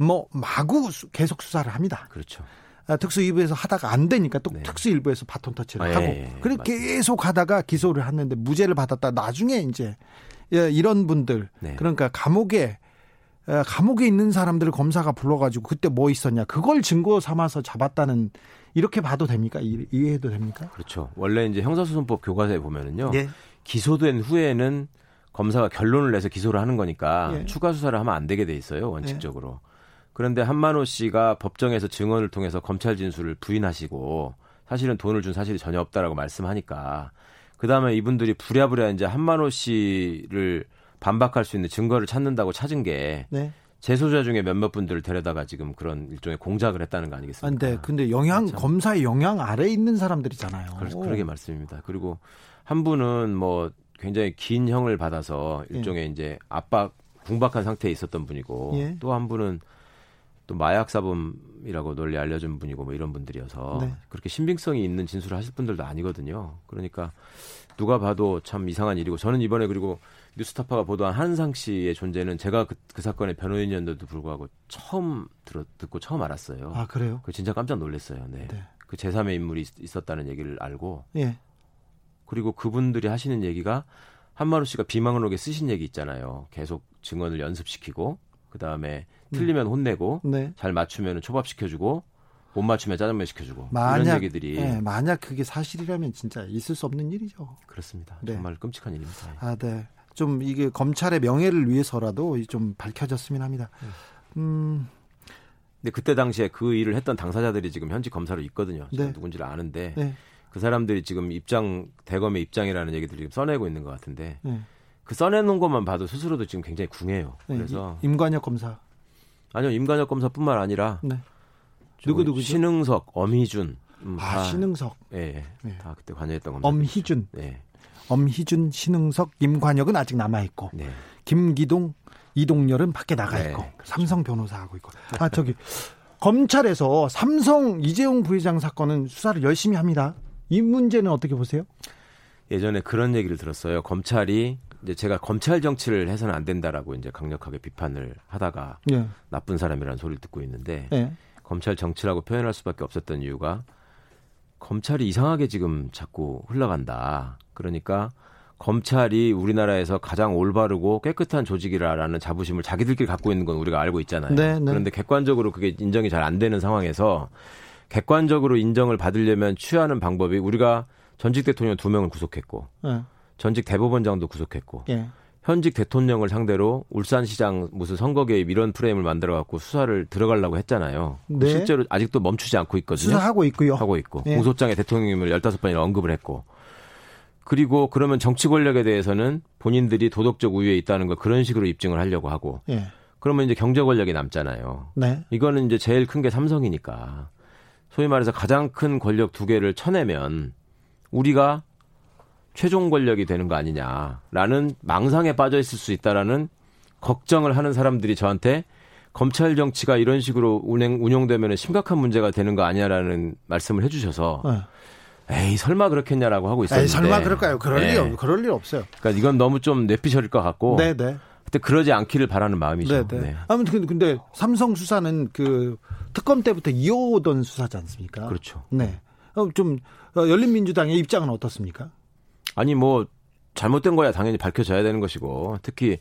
뭐 마구 계속 수사를 합니다. 그렇죠. 아, 특수일부에서 하다가 안 되니까 또 네. 특수일부에서 바톤 터치를 아, 하고 예, 예, 그리고 계속 하다가 기소를 하는데 무죄를 받았다 나중에 이제 예, 이런 분들 네. 그러니까 감옥에 어, 감옥에 있는 사람들을 검사가 불러가지고 그때 뭐 있었냐 그걸 증거 삼아서 잡았다는 이렇게 봐도 됩니까 이해해도 됩니까? 그렇죠. 원래 이제 형사소송법 교과서에 보면은요 예. 기소된 후에는 검사가 결론을 내서 기소를 하는 거니까 예. 추가 수사를 하면 안 되게 돼 있어요 원칙적으로. 그런데 한만호 씨가 법정에서 증언을 통해서 검찰 진술을 부인하시고 사실은 돈을 준 사실이 전혀 없다라고 말씀하니까 그 다음에 이분들이 부랴부랴 이제 한만호 씨를 반박할 수 있는 증거를 찾는다고 찾은 게 네. 재소자 중에 몇몇 분들을 데려다가 지금 그런 일종의 공작을 했다는 거 아니겠습니까? 아, 네, 근데 영향 검사의 영향 아래 에 있는 사람들이잖아요. 그러, 그러게 말씀입니다. 그리고 한 분은 뭐 굉장히 긴 형을 받아서 일종의 예. 이제 압박 궁박한 상태에 있었던 분이고 예. 또한 분은 또 마약 사범이라고 널리 알려준 분이고 뭐 이런 분들이어서 네. 그렇게 신빙성이 있는 진술을 하실 분들도 아니거든요. 그러니까 누가 봐도 참 이상한 일이고 저는 이번에 그리고 뉴스타파가 보도한 한상 씨의 존재는 제가 그, 그 사건의 변호인이었는데도 불구하고 처음 들어 듣고 처음 알았어요. 아 그래요? 그 진짜 깜짝 놀랐어요. 네. 네. 그 제3의 인물이 있었다는 얘기를 알고. 예. 그리고 그분들이 하시는 얘기가 한마루 씨가 비망록에 쓰신 얘기 있잖아요. 계속 증언을 연습시키고 그 다음에 틀리면 혼내고 네. 잘 맞추면 초밥 시켜주고 못 맞추면 짜장면 시켜주고 만약, 이런 얘기들이 네, 만약 그게 사실이라면 진짜 있을 수 없는 일이죠. 그렇습니다. 네. 정말 끔찍한 일입니다. 아, 네. 좀 이게 검찰의 명예를 위해서라도 좀 밝혀졌으면 합니다. 음. 근데 그때 당시에 그 일을 했던 당사자들이 지금 현직 검사로 있거든요. 네. 누군지를 아는데 네. 그 사람들이 지금 입장 대검의 입장이라는 얘기들을 지금 써내고 있는 것 같은데 네. 그 써내놓은 것만 봐도 스스로도 지금 굉장히 궁해요. 네, 그래서 임관혁 검사 아니요 임관혁 검사뿐만 아니라 네. 누구 누구 신흥석, 엄희준 음, 아 다, 신흥석 예, 네. 다 그때 관여했던 겁니다. 엄희준 네. 엄희준, 신흥석, 임관혁은 아직 남아 있고 네. 김기동, 이동열은 밖에 나가 네, 있고 그렇죠. 삼성 변호사 하고 있고 아 저기 검찰에서 삼성 이재용 부회장 사건은 수사를 열심히 합니다. 이 문제는 어떻게 보세요? 예전에 그런 얘기를 들었어요. 검찰이 이제 제가 검찰 정치를 해서는 안 된다라고 이제 강력하게 비판을 하다가 네. 나쁜 사람이라는 소리를 듣고 있는데 네. 검찰 정치라고 표현할 수밖에 없었던 이유가 검찰이 이상하게 지금 자꾸 흘러간다. 그러니까 검찰이 우리나라에서 가장 올바르고 깨끗한 조직이라는 자부심을 자기들끼리 갖고 있는 건 우리가 알고 있잖아요. 네, 네. 그런데 객관적으로 그게 인정이 잘 안 되는 상황에서 객관적으로 인정을 받으려면 취하는 방법이 우리가 전직 대통령 두 명을 구속했고 네. 전직 대법원장도 구속했고 예. 현직 대통령을 상대로 울산시장 무슨 선거 개입 이런 프레임을 만들어 갖고 수사를 들어가려고 했잖아요. 네. 실제로 아직도 멈추지 않고 있거든요. 수사하고 있고요. 하고 있고 예. 공소장에 대통령님을 15번이나 언급을 했고 그리고 그러면 정치 권력에 대해서는 본인들이 도덕적 우위에 있다는 걸 그런 식으로 입증을 하려고 하고 예. 그러면 이제 경제 권력이 남잖아요. 네. 이거는 이제 제일 큰 게 삼성이니까 소위 말해서 가장 큰 권력 두 개를 쳐내면 우리가 최종 권력이 되는 거 아니냐라는 망상에 빠져 있을 수 있다라는 걱정을 하는 사람들이 저한테 검찰 정치가 이런 식으로 운행 운영되면 심각한 문제가 되는 거 아니냐라는 말씀을 해주셔서 네. 에이 설마 그렇겠냐라고 하고 있었는데 에이, 설마 그럴까요? 그럴 네. 리 그럴 리 없어요. 그러니까 이건 너무 좀 뇌피셜일 것 같고. 네네. 네. 그때 그러지 않기를 바라는 마음이죠. 네네. 네. 아무튼 근데 삼성 수사는 그 특검 때부터 이어오던 수사지 않습니까? 그렇죠. 네. 어, 좀 어, 열린민주당의 입장은 어떻습니까? 아니 뭐 잘못된 거야 당연히 밝혀져야 되는 것이고 특히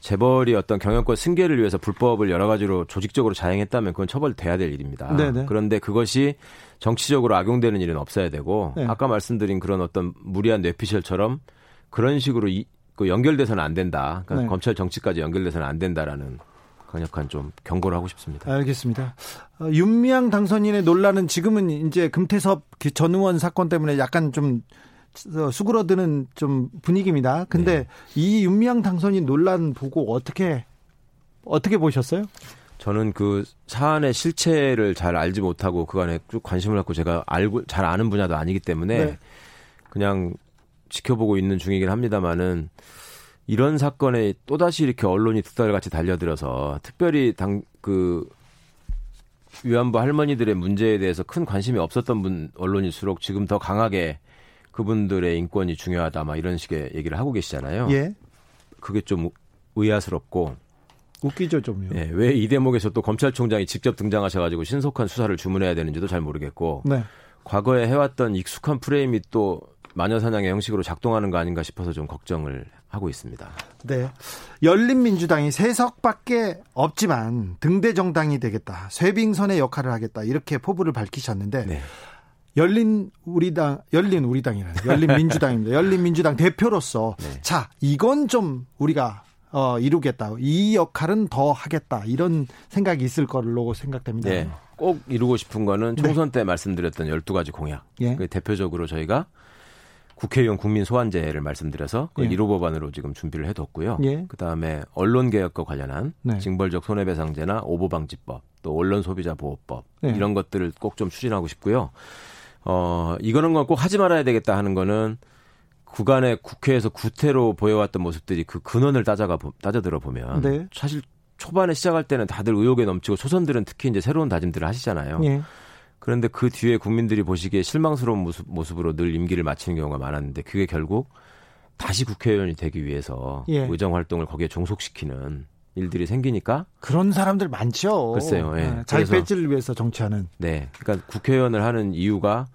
재벌이 어떤 경영권 승계를 위해서 불법을 여러 가지로 조직적으로 자행했다면 그건 처벌돼야 될 일입니다. 네네. 그런데 그것이 정치적으로 악용되는 일은 없어야 되고 네. 아까 말씀드린 그런 어떤 무리한 뇌피셜처럼 그런 식으로 이, 그 연결돼서는 안 된다. 그러니까 네. 검찰 정치까지 연결돼서는 안 된다라는 강력한 좀 경고를 하고 싶습니다. 알겠습니다. 어, 윤미향 당선인의 논란은 지금은 이제 금태섭 그전 의원 사건 때문에 약간 좀 수그러드는 좀 분위기입니다. 근데 네. 이 윤미향 당선인 논란 보고 어떻게 어떻게 보셨어요? 저는 그 사안의 실체를 잘 알지 못하고 그 안에 쭉 관심을 갖고 제가 알고 잘 아는 분야도 아니기 때문에 네. 그냥 지켜보고 있는 중이긴 합니다만은 이런 사건에 또다시 이렇게 언론이 득달같이 달려들어서 특별히 당 그 위안부 할머니들의 문제에 대해서 큰 관심이 없었던 분 언론일수록 지금 더 강하게 그분들의 인권이 중요하다 막 이런 식의 얘기를 하고 계시잖아요. 예. 그게 좀 의아스럽고 웃기죠 좀요. 예, 왜 이 대목에서 또 검찰총장이 직접 등장하셔가지고 신속한 수사를 주문해야 되는지도 잘 모르겠고 네. 과거에 해왔던 익숙한 프레임이 또 마녀사냥의 형식으로 작동하는 거 아닌가 싶어서 좀 걱정을 하고 있습니다. 네. 열린민주당이 세석밖에 없지만 등대 정당이 되겠다. 쇄빙선의 역할을 하겠다. 이렇게 포부를 밝히셨는데 네. 열린 우리당 열린 우리당이라는 열린 민주당입니다. 열린 민주당 대표로서 네. 자 이건 좀 우리가 어, 이루겠다. 이 역할은 더 하겠다. 이런 생각이 있을 걸로 생각됩니다. 네. 꼭 이루고 싶은 거는 총선 네. 때 말씀드렸던 12가지 공약. 예. 그 대표적으로 저희가 국회의원 국민 소환제를 말씀드려서 그 예. 1호 법안으로 지금 준비를 해뒀고요. 예. 그다음에 언론 개혁과 관련한 네. 징벌적 손해배상제나 오보방지법, 또 언론 소비자 보호법 네. 이런 것들을 꼭 좀 추진하고 싶고요. 어 이거는 건 꼭 하지 말아야 되겠다 하는 거는 구간의 국회에서 구태로 보여왔던 모습들이 그 근원을 따져가 따져 들어 보면 네. 사실 초반에 시작할 때는 다들 의욕에 넘치고 초선들은 특히 이제 새로운 다짐들을 하시잖아요. 예. 그런데 그 뒤에 국민들이 보시기에 실망스러운 모습, 모습으로 늘 임기를 마치는 경우가 많았는데 그게 결국 다시 국회의원이 되기 위해서 예. 의정 활동을 거기에 종속시키는 일들이 생기니까 그런 사람들 많죠. 글쎄요. 예. 네, 자기 배지를 위해서 정치하는. 네. 그러니까 국회의원을 하는 이유가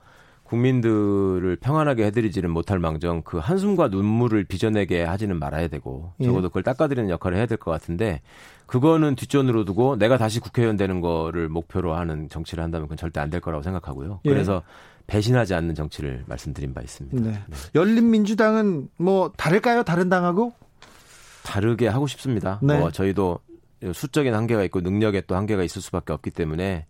국민들을 평안하게 해드리지는 못할 망정 그 한숨과 눈물을 빚어내게 하지는 말아야 되고 예. 적어도 그걸 닦아드리는 역할을 해야 될 것 같은데 그거는 뒷전으로 두고 내가 다시 국회의원 되는 거를 목표로 하는 정치를 한다면 그건 절대 안 될 거라고 생각하고요. 예. 그래서 배신하지 않는 정치를 말씀드린 바 있습니다. 네. 네. 열린민주당은 뭐 다를까요? 다른 당하고? 다르게 하고 싶습니다. 네. 뭐 저희도 수적인 한계가 있고 능력에 또 한계가 있을 수밖에 없기 때문에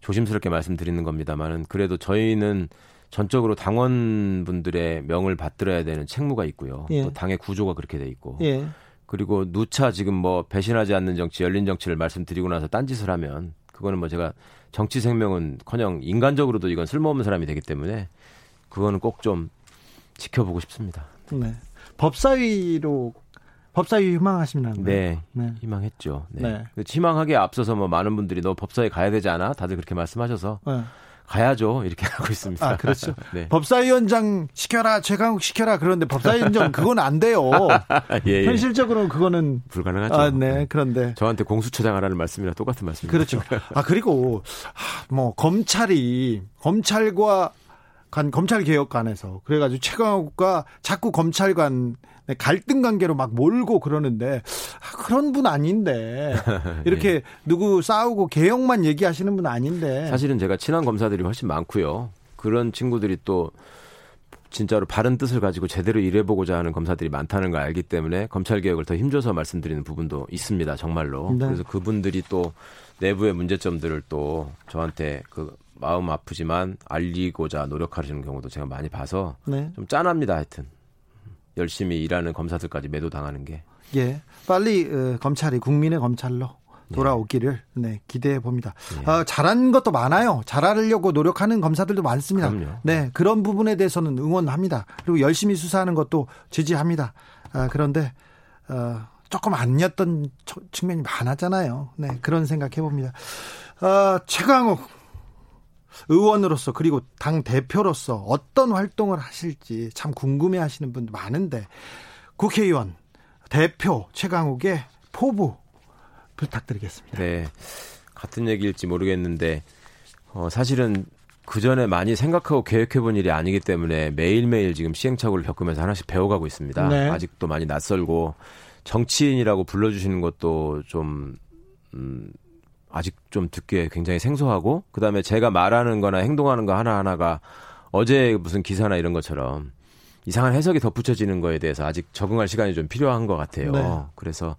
조심스럽게 말씀드리는 겁니다만은 그래도 저희는 전적으로 당원분들의 명을 받들어야 되는 책무가 있고요. 예. 또 당의 구조가 그렇게 돼 있고. 예. 그리고 누차 지금 뭐 배신하지 않는 정치, 열린 정치를 말씀드리고 나서 딴짓을 하면 그거는 뭐 제가 정치 생명은커녕 인간적으로도 이건 쓸모없는 사람이 되기 때문에 그거는 꼭 좀 지켜보고 싶습니다. 네. 법사위로 법사위 희망하시나요? 네, 네. 희망했죠. 네. 네. 그 희망하기에 앞서서 뭐 많은 분들이 너 법사위 가야 되지 않아? 다들 그렇게 말씀하셔서 네. 가야죠. 이렇게 하고 있습니다. 아, 그렇죠. 네. 법사위원장 시켜라, 최강욱 시켜라. 그런데 법사위원장 그건 안 돼요. 예, 예. 현실적으로 그거는 불가능하죠. 아, 네. 그런데 저한테 공수처장 하라는 말씀이랑 똑같은 말씀입니다. 그렇죠. 아, 그리고 뭐 검찰이 검찰과 간 검찰 개혁관에서 그래가지고 최강욱과 자꾸 검찰관 갈등 관계로 막 몰고 그러는데 아, 그런 분 아닌데 이렇게 예. 누구 싸우고 개혁만 얘기하시는 분 아닌데 사실은 제가 친한 검사들이 훨씬 많고요. 그런 친구들이 또 진짜로 바른 뜻을 가지고 제대로 일해보고자 하는 검사들이 많다는 걸 알기 때문에 검찰 개혁을 더 힘줘서 말씀드리는 부분도 있습니다. 정말로. 네. 그래서 그분들이 또 내부의 문제점들을 또 저한테 그 마음 아프지만 알리고자 노력하시는 경우도 제가 많이 봐서 네. 좀 짠합니다. 하여튼 열심히 일하는 검사들까지 매도당하는 게. 예, 빨리 어, 검찰이 국민의 검찰로 돌아오기를 네, 기대해 봅니다. 예. 어, 잘한 것도 많아요. 잘하려고 노력하는 검사들도 많습니다. 그럼요. 네, 그런 부분에 대해서는 응원합니다. 그리고 열심히 수사하는 것도 지지합니다. 아, 그런데 어, 조금 아니었던 측면이 많았잖아요. 네, 그런 생각해 봅니다. 어, 최강욱 의원으로서 그리고 당 대표로서 어떤 활동을 하실지 참 궁금해 하시는 분들 많은데 국회의원 대표 최강욱의 포부 부탁드리겠습니다. 네. 같은 얘기일지 모르겠는데 어, 사실은 그 전에 많이 생각하고 계획해 본 일이 아니기 때문에 매일매일 지금 시행착오를 겪으면서 하나씩 배워가고 있습니다. 네. 아직도 많이 낯설고 정치인이라고 불러주시는 것도 좀, 음, 아직 좀 듣기에 굉장히 생소하고 그다음에 제가 말하는 거나 행동하는 거 하나하나가 어제 무슨 기사나 이런 것처럼 이상한 해석이 덧붙여지는 거에 대해서 아직 적응할 시간이 좀 필요한 것 같아요. 네. 그래서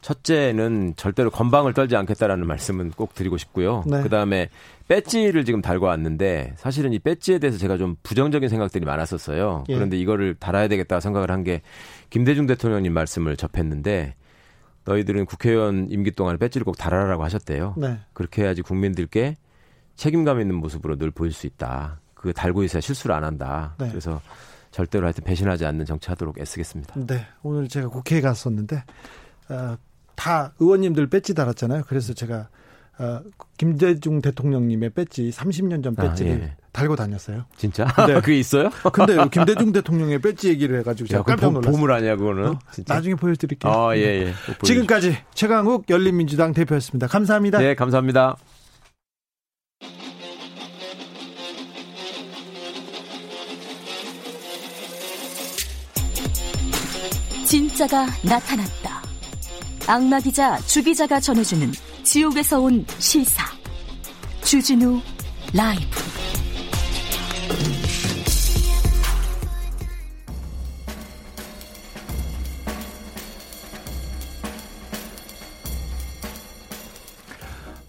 첫째는 절대로 건방을 떨지 않겠다라는 말씀은 꼭 드리고 싶고요. 네. 그다음에 배지를 지금 달고 왔는데 사실은 이 배지에 대해서 제가 좀 부정적인 생각들이 많았었어요. 예. 그런데 이거를 달아야 되겠다 생각을 한 게 김대중 대통령님 말씀을 접했는데 너희들은 국회의원 임기 동안 배지를 꼭 달아라라고 하셨대요. 네. 그렇게 해야지 국민들께 책임감 있는 모습으로 늘 보일 수 있다. 그 달고 있어야 실수를 안 한다. 네. 그래서 절대로 하여튼 배신하지 않는 정치하도록 애쓰겠습니다. 네, 오늘 제가 국회에 갔었는데 어, 다 의원님들 배지 달았잖아요. 그래서 제가 어, 김대중 대통령님의 배지 30년 전 배지를 아, 예. 달고 다녔어요. 진짜? 네. 그게 있어요? 근데 김대중 대통령의 배지 얘기를 해가지고 제가 깜짝 놀랐어요. 보물 아니야 그거는? 어? 나중에 보여드릴게요. 아, 예, 예. 지금까지 최강욱 열린민주당 대표였습니다. 감사합니다. 네, 감사합니다. 진짜가 나타났다. 악마 기자 주 기자가 전해주는 지옥에서 온 실사. 주진우 라이브.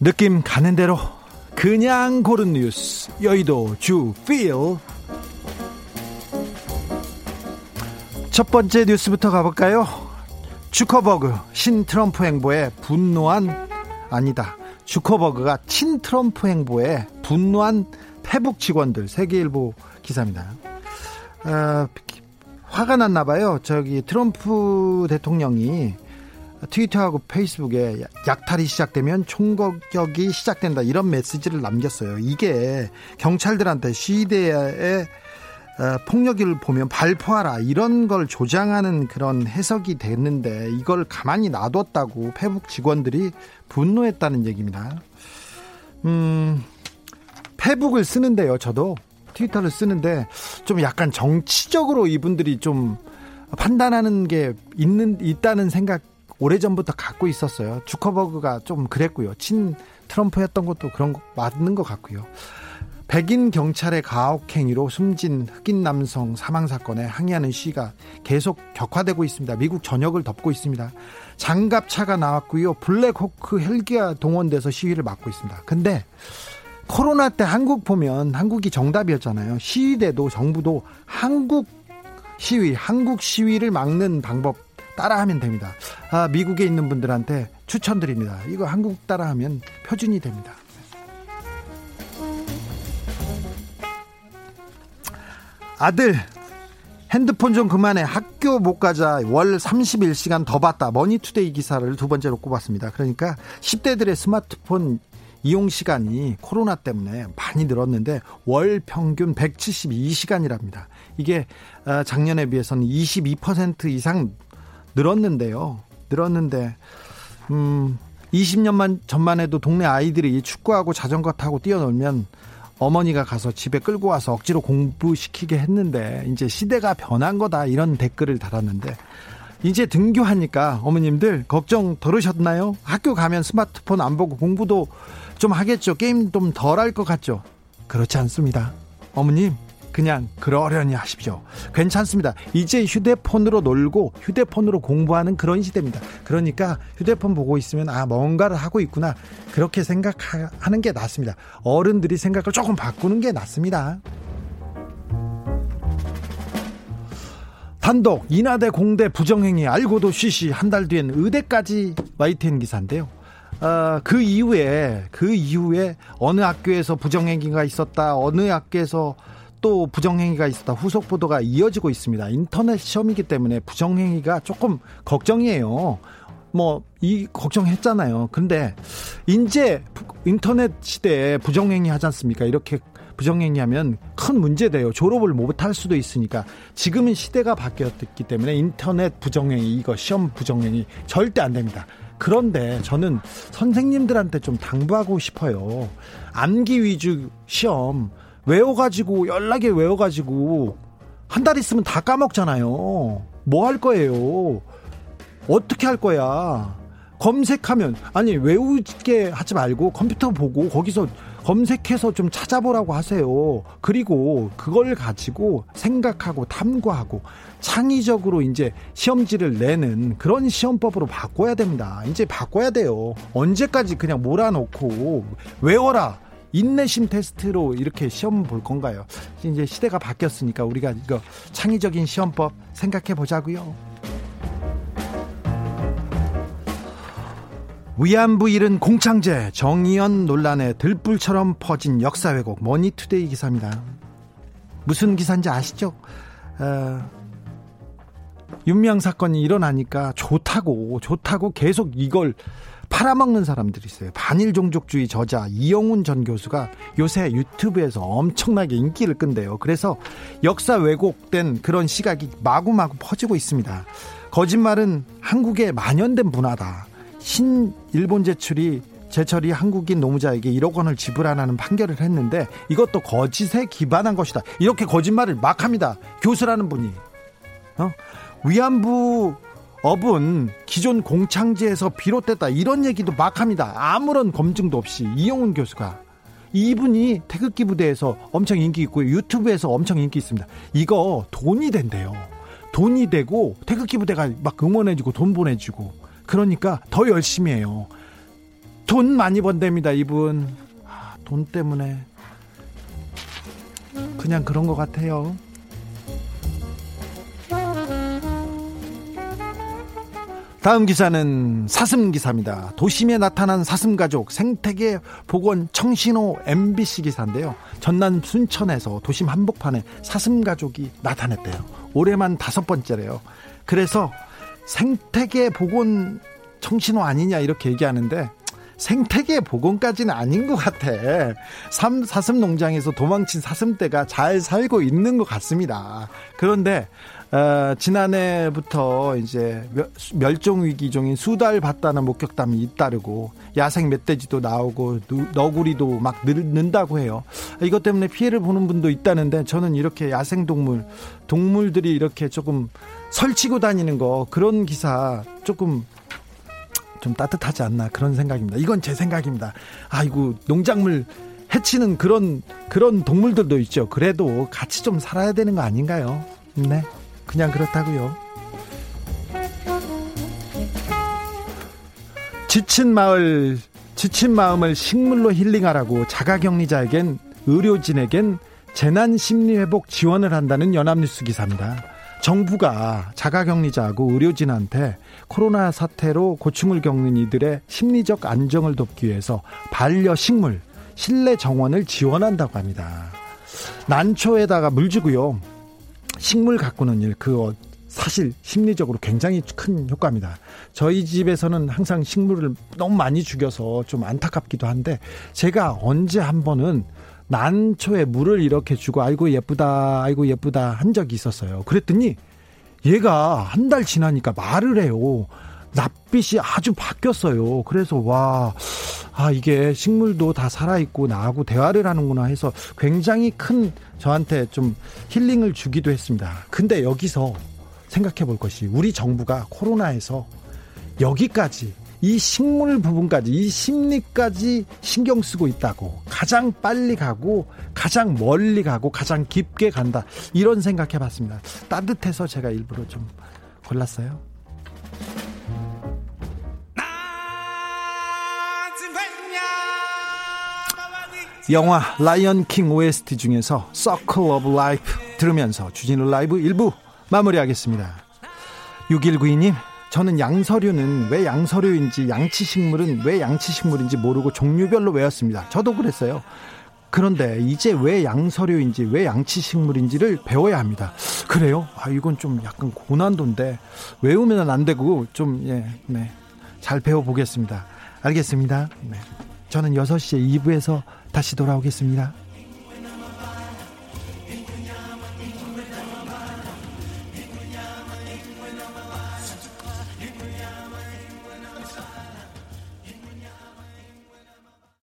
느낌 가는 대로 그냥 고른 뉴스 여의도 주 필. 첫 번째 뉴스부터 가볼까요? 주커버그 신 트럼프 행보에 분노한 아니다. 주커버그가 친 트럼프 행보에 분노한 페북 직원들 세계일보 기사입니다. 어, 화가 났나 봐요. 저기 트럼프 대통령이 트위터하고 페이스북에 약탈이 시작되면 총격이 시작된다 이런 메시지를 남겼어요. 이게 경찰들한테 시대에 어, 폭력을 보면 발포하라 이런 걸 조장하는 그런 해석이 됐는데 이걸 가만히 놔뒀다고 페북 직원들이 분노했다는 얘기입니다. 음, 페북을 쓰는데요. 저도 트위터를 쓰는데 좀 약간 정치적으로 이분들이 좀 판단하는 게 있는 있다는 생각 오래전부터 갖고 있었어요. 주커버그가 좀 그랬고요. 친 트럼프였던 것도 그런 거 맞는 것 같고요. 백인 경찰의 가혹행위로 숨진 흑인 남성 사망 사건에 항의하는 시위가 계속 격화되고 있습니다. 미국 전역을 덮고 있습니다. 장갑차가 나왔고요. 블랙호크 헬기가 동원돼서 시위를 막고 있습니다. 근데 코로나 때 한국 보면 한국이 정답이었잖아요. 시위 대도 정부도 한국 시위, 한국 시위를 막는 방법 따라하면 됩니다. 아, 미국에 있는 분들한테 추천드립니다. 이거 한국 따라하면 표준이 됩니다. 아들 핸드폰 좀 그만해 학교 못 가자 월 31시간 더 받다 머니투데이 기사를 두 번째로 꼽았습니다. 그러니까 10대들의 스마트폰 이용 시간이 코로나 때문에 많이 늘었는데 월 평균 172시간이랍니다. 이게 어, 작년에 비해서는 22% 이상 늘었는데요. 늘었는데 음 20년만 전만 해도 동네 아이들이 축구하고 자전거 타고 뛰어놀면 어머니가 가서 집에 끌고 와서 억지로 공부시키게 했는데 이제 시대가 변한 거다 이런 댓글을 달았는데 이제 등교하니까 어머님들 걱정 덜으셨나요? 학교 가면 스마트폰 안 보고 공부도 좀 하겠죠. 게임 좀 덜 할 것 같죠. 그렇지 않습니다. 어머님 그냥 그러려니 하십시오. 괜찮습니다. 이제 휴대폰으로 놀고 휴대폰으로 공부하는 그런 시대입니다. 그러니까 휴대폰 보고 있으면 아 뭔가를 하고 있구나 그렇게 생각하는 게 낫습니다. 어른들이 생각을 조금 바꾸는 게 낫습니다. 단독 인하대 공대 부정행위 알고도 쉬쉬 한달 뒤엔 의대까지 YTN 기사인데요. 어, 그 이후에 그 이후에 어느 학교에서 부정행위가 있었다 어느 학교에서 또 부정행위가 있었다 후속 보도가 이어지고 있습니다. 인터넷 시험이기 때문에 부정행위가 조금 걱정이에요. 뭐 이 걱정했잖아요. 근데 이제 인터넷 시대에 부정행위 하지 않습니까? 이렇게 부정행위 하면 큰 문제 돼요. 졸업을 못 할 수도 있으니까 지금은 시대가 바뀌었기 때문에 인터넷 부정행위 이거 시험 부정행위 절대 안 됩니다. 그런데 저는 선생님들한테 좀 당부하고 싶어요. 암기 위주 시험 외워가지고 연락에 외워가지고 한 달 있으면 다 까먹잖아요. 뭐 할 거예요? 어떻게 할 거야? 검색하면 아니 외우게 하지 말고 컴퓨터 보고 거기서 검색해서 좀 찾아보라고 하세요. 그리고 그걸 가지고 생각하고 탐구하고 창의적으로 이제 시험지를 내는 그런 시험법으로 바꿔야 됩니다. 이제 바꿔야 돼요. 언제까지 그냥 몰아놓고 외워라. 인내심 테스트로 이렇게 시험 볼 건가요? 이제 시대가 바뀌었으니까 우리가 이거 창의적인 시험법 생각해 보자고요. 위안부 일은 공창제 정의연 논란에 들불처럼 퍼진 역사 왜곡 머니투데이 기사입니다. 무슨 기사인지 아시죠? 어, 윤미향 사건이 일어나니까 좋다고 좋다고 계속 이걸 팔아먹는 사람들이 있어요. 반일 종족주의 저자 이영훈 전 교수가 요새 유튜브에서 엄청나게 인기를 끈대요. 그래서 역사 왜곡된 그런 시각이 마구마구 퍼지고 있습니다. 거짓말은 한국에 만연된 문화다. 신 일본 제출이 제철이 한국인 노무자에게 1억 원을 지불하라는 판결을 했는데 이것도 거짓에 기반한 것이다. 이렇게 거짓말을 막 합니다. 교수라는 분이. 어? 위안부 업은 기존 공창제에서 비롯됐다 이런 얘기도 막 합니다. 아무런 검증도 없이 이영훈 교수가 이분이 태극기 부대에서 엄청 인기 있고 유튜브에서 엄청 인기 있습니다. 이거 돈이 된대요. 돈이 되고 태극기 부대가 막 응원해주고 돈 보내주고 그러니까 더 열심히 해요. 돈 많이 번답니다 이분. 아, 돈 때문에 그냥 그런 것 같아요. 다음 기사는 사슴 기사입니다. 도심에 나타난 사슴 가족 생태계 복원 청신호 MBC 기사인데요. 전남 순천에서 도심 한복판에 사슴 가족이 나타났대요. 올해만 다섯 번째래요. 그래서 생태계 복원 청신호 아니냐 이렇게 얘기하는데 생태계 복원까지는 아닌 것 같아. 삼, 사슴 농장에서 도망친 사슴떼가 잘 살고 있는 것 같습니다. 그런데 어, 지난해부터 이제 멸종 위기종인 수달 바다는 목격담이 잇따르고 야생 멧돼지도 나오고 너구리도 막 는다고 해요. 이것 때문에 피해를 보는 분도 있다는데 저는 이렇게 야생 동물 동물들이 이렇게 조금 설치고 다니는 거 그런 기사 조금 좀 따뜻하지 않나 그런 생각입니다. 이건 제 생각입니다. 아이고 농작물 해치는 그런 그런 동물들도 있죠. 그래도 같이 좀 살아야 되는 거 아닌가요? 네. 그냥 그렇다고요. 지친 마을 지친 마음을 식물로 힐링하라고 자가격리자에겐 의료진에겐 재난 심리 회복 지원을 한다는 연합뉴스 기사입니다. 정부가 자가격리자하고 의료진한테 코로나 사태로 고충을 겪는 이들의 심리적 안정을 돕기 위해서 반려 식물 실내 정원을 지원한다고 합니다. 난초에다가 물 주고요. 식물 가꾸는 일, 그 사실 심리적으로 굉장히 큰 효과입니다. 저희 집에서는 항상 식물을 너무 많이 죽여서 좀 안타깝기도 한데 제가 언제 한 번은 난초에 물을 이렇게 주고 아이고 예쁘다 아이고 예쁘다 한 적이 있었어요. 그랬더니 얘가 한 달 지나니까 말을 해요. 낯빛이 아주 바뀌었어요. 그래서 와, 아 이게 식물도 다 살아 있고 나하고 대화를 하는구나 해서 굉장히 큰 저한테 좀 힐링을 주기도 했습니다. 근데 여기서 생각해 볼 것이 우리 정부가 코로나에서 여기까지 이 식물 부분까지 이 심리까지 신경 쓰고 있다고 가장 빨리 가고 가장 멀리 가고 가장 깊게 간다 이런 생각해 봤습니다. 따뜻해서 제가 일부러 좀 골랐어요. 영화 라이언 킹 OST 중에서 Circle of Life 들으면서 주진우 라이브 1부 마무리하겠습니다. 6192님, 저는 양서류는 왜 양서류인지 양치식물은 왜 양치식물인지 모르고 종류별로 외웠습니다. 저도 그랬어요. 그런데 이제 왜 양서류인지 왜 양치식물인지를 배워야 합니다. 그래요? 아, 이건 좀 약간 고난도인데 외우면 안 되고 좀, 예, 네. 잘 배워보겠습니다. 알겠습니다. 네. 저는 6시에 2부에서 다시 돌아오겠습니다.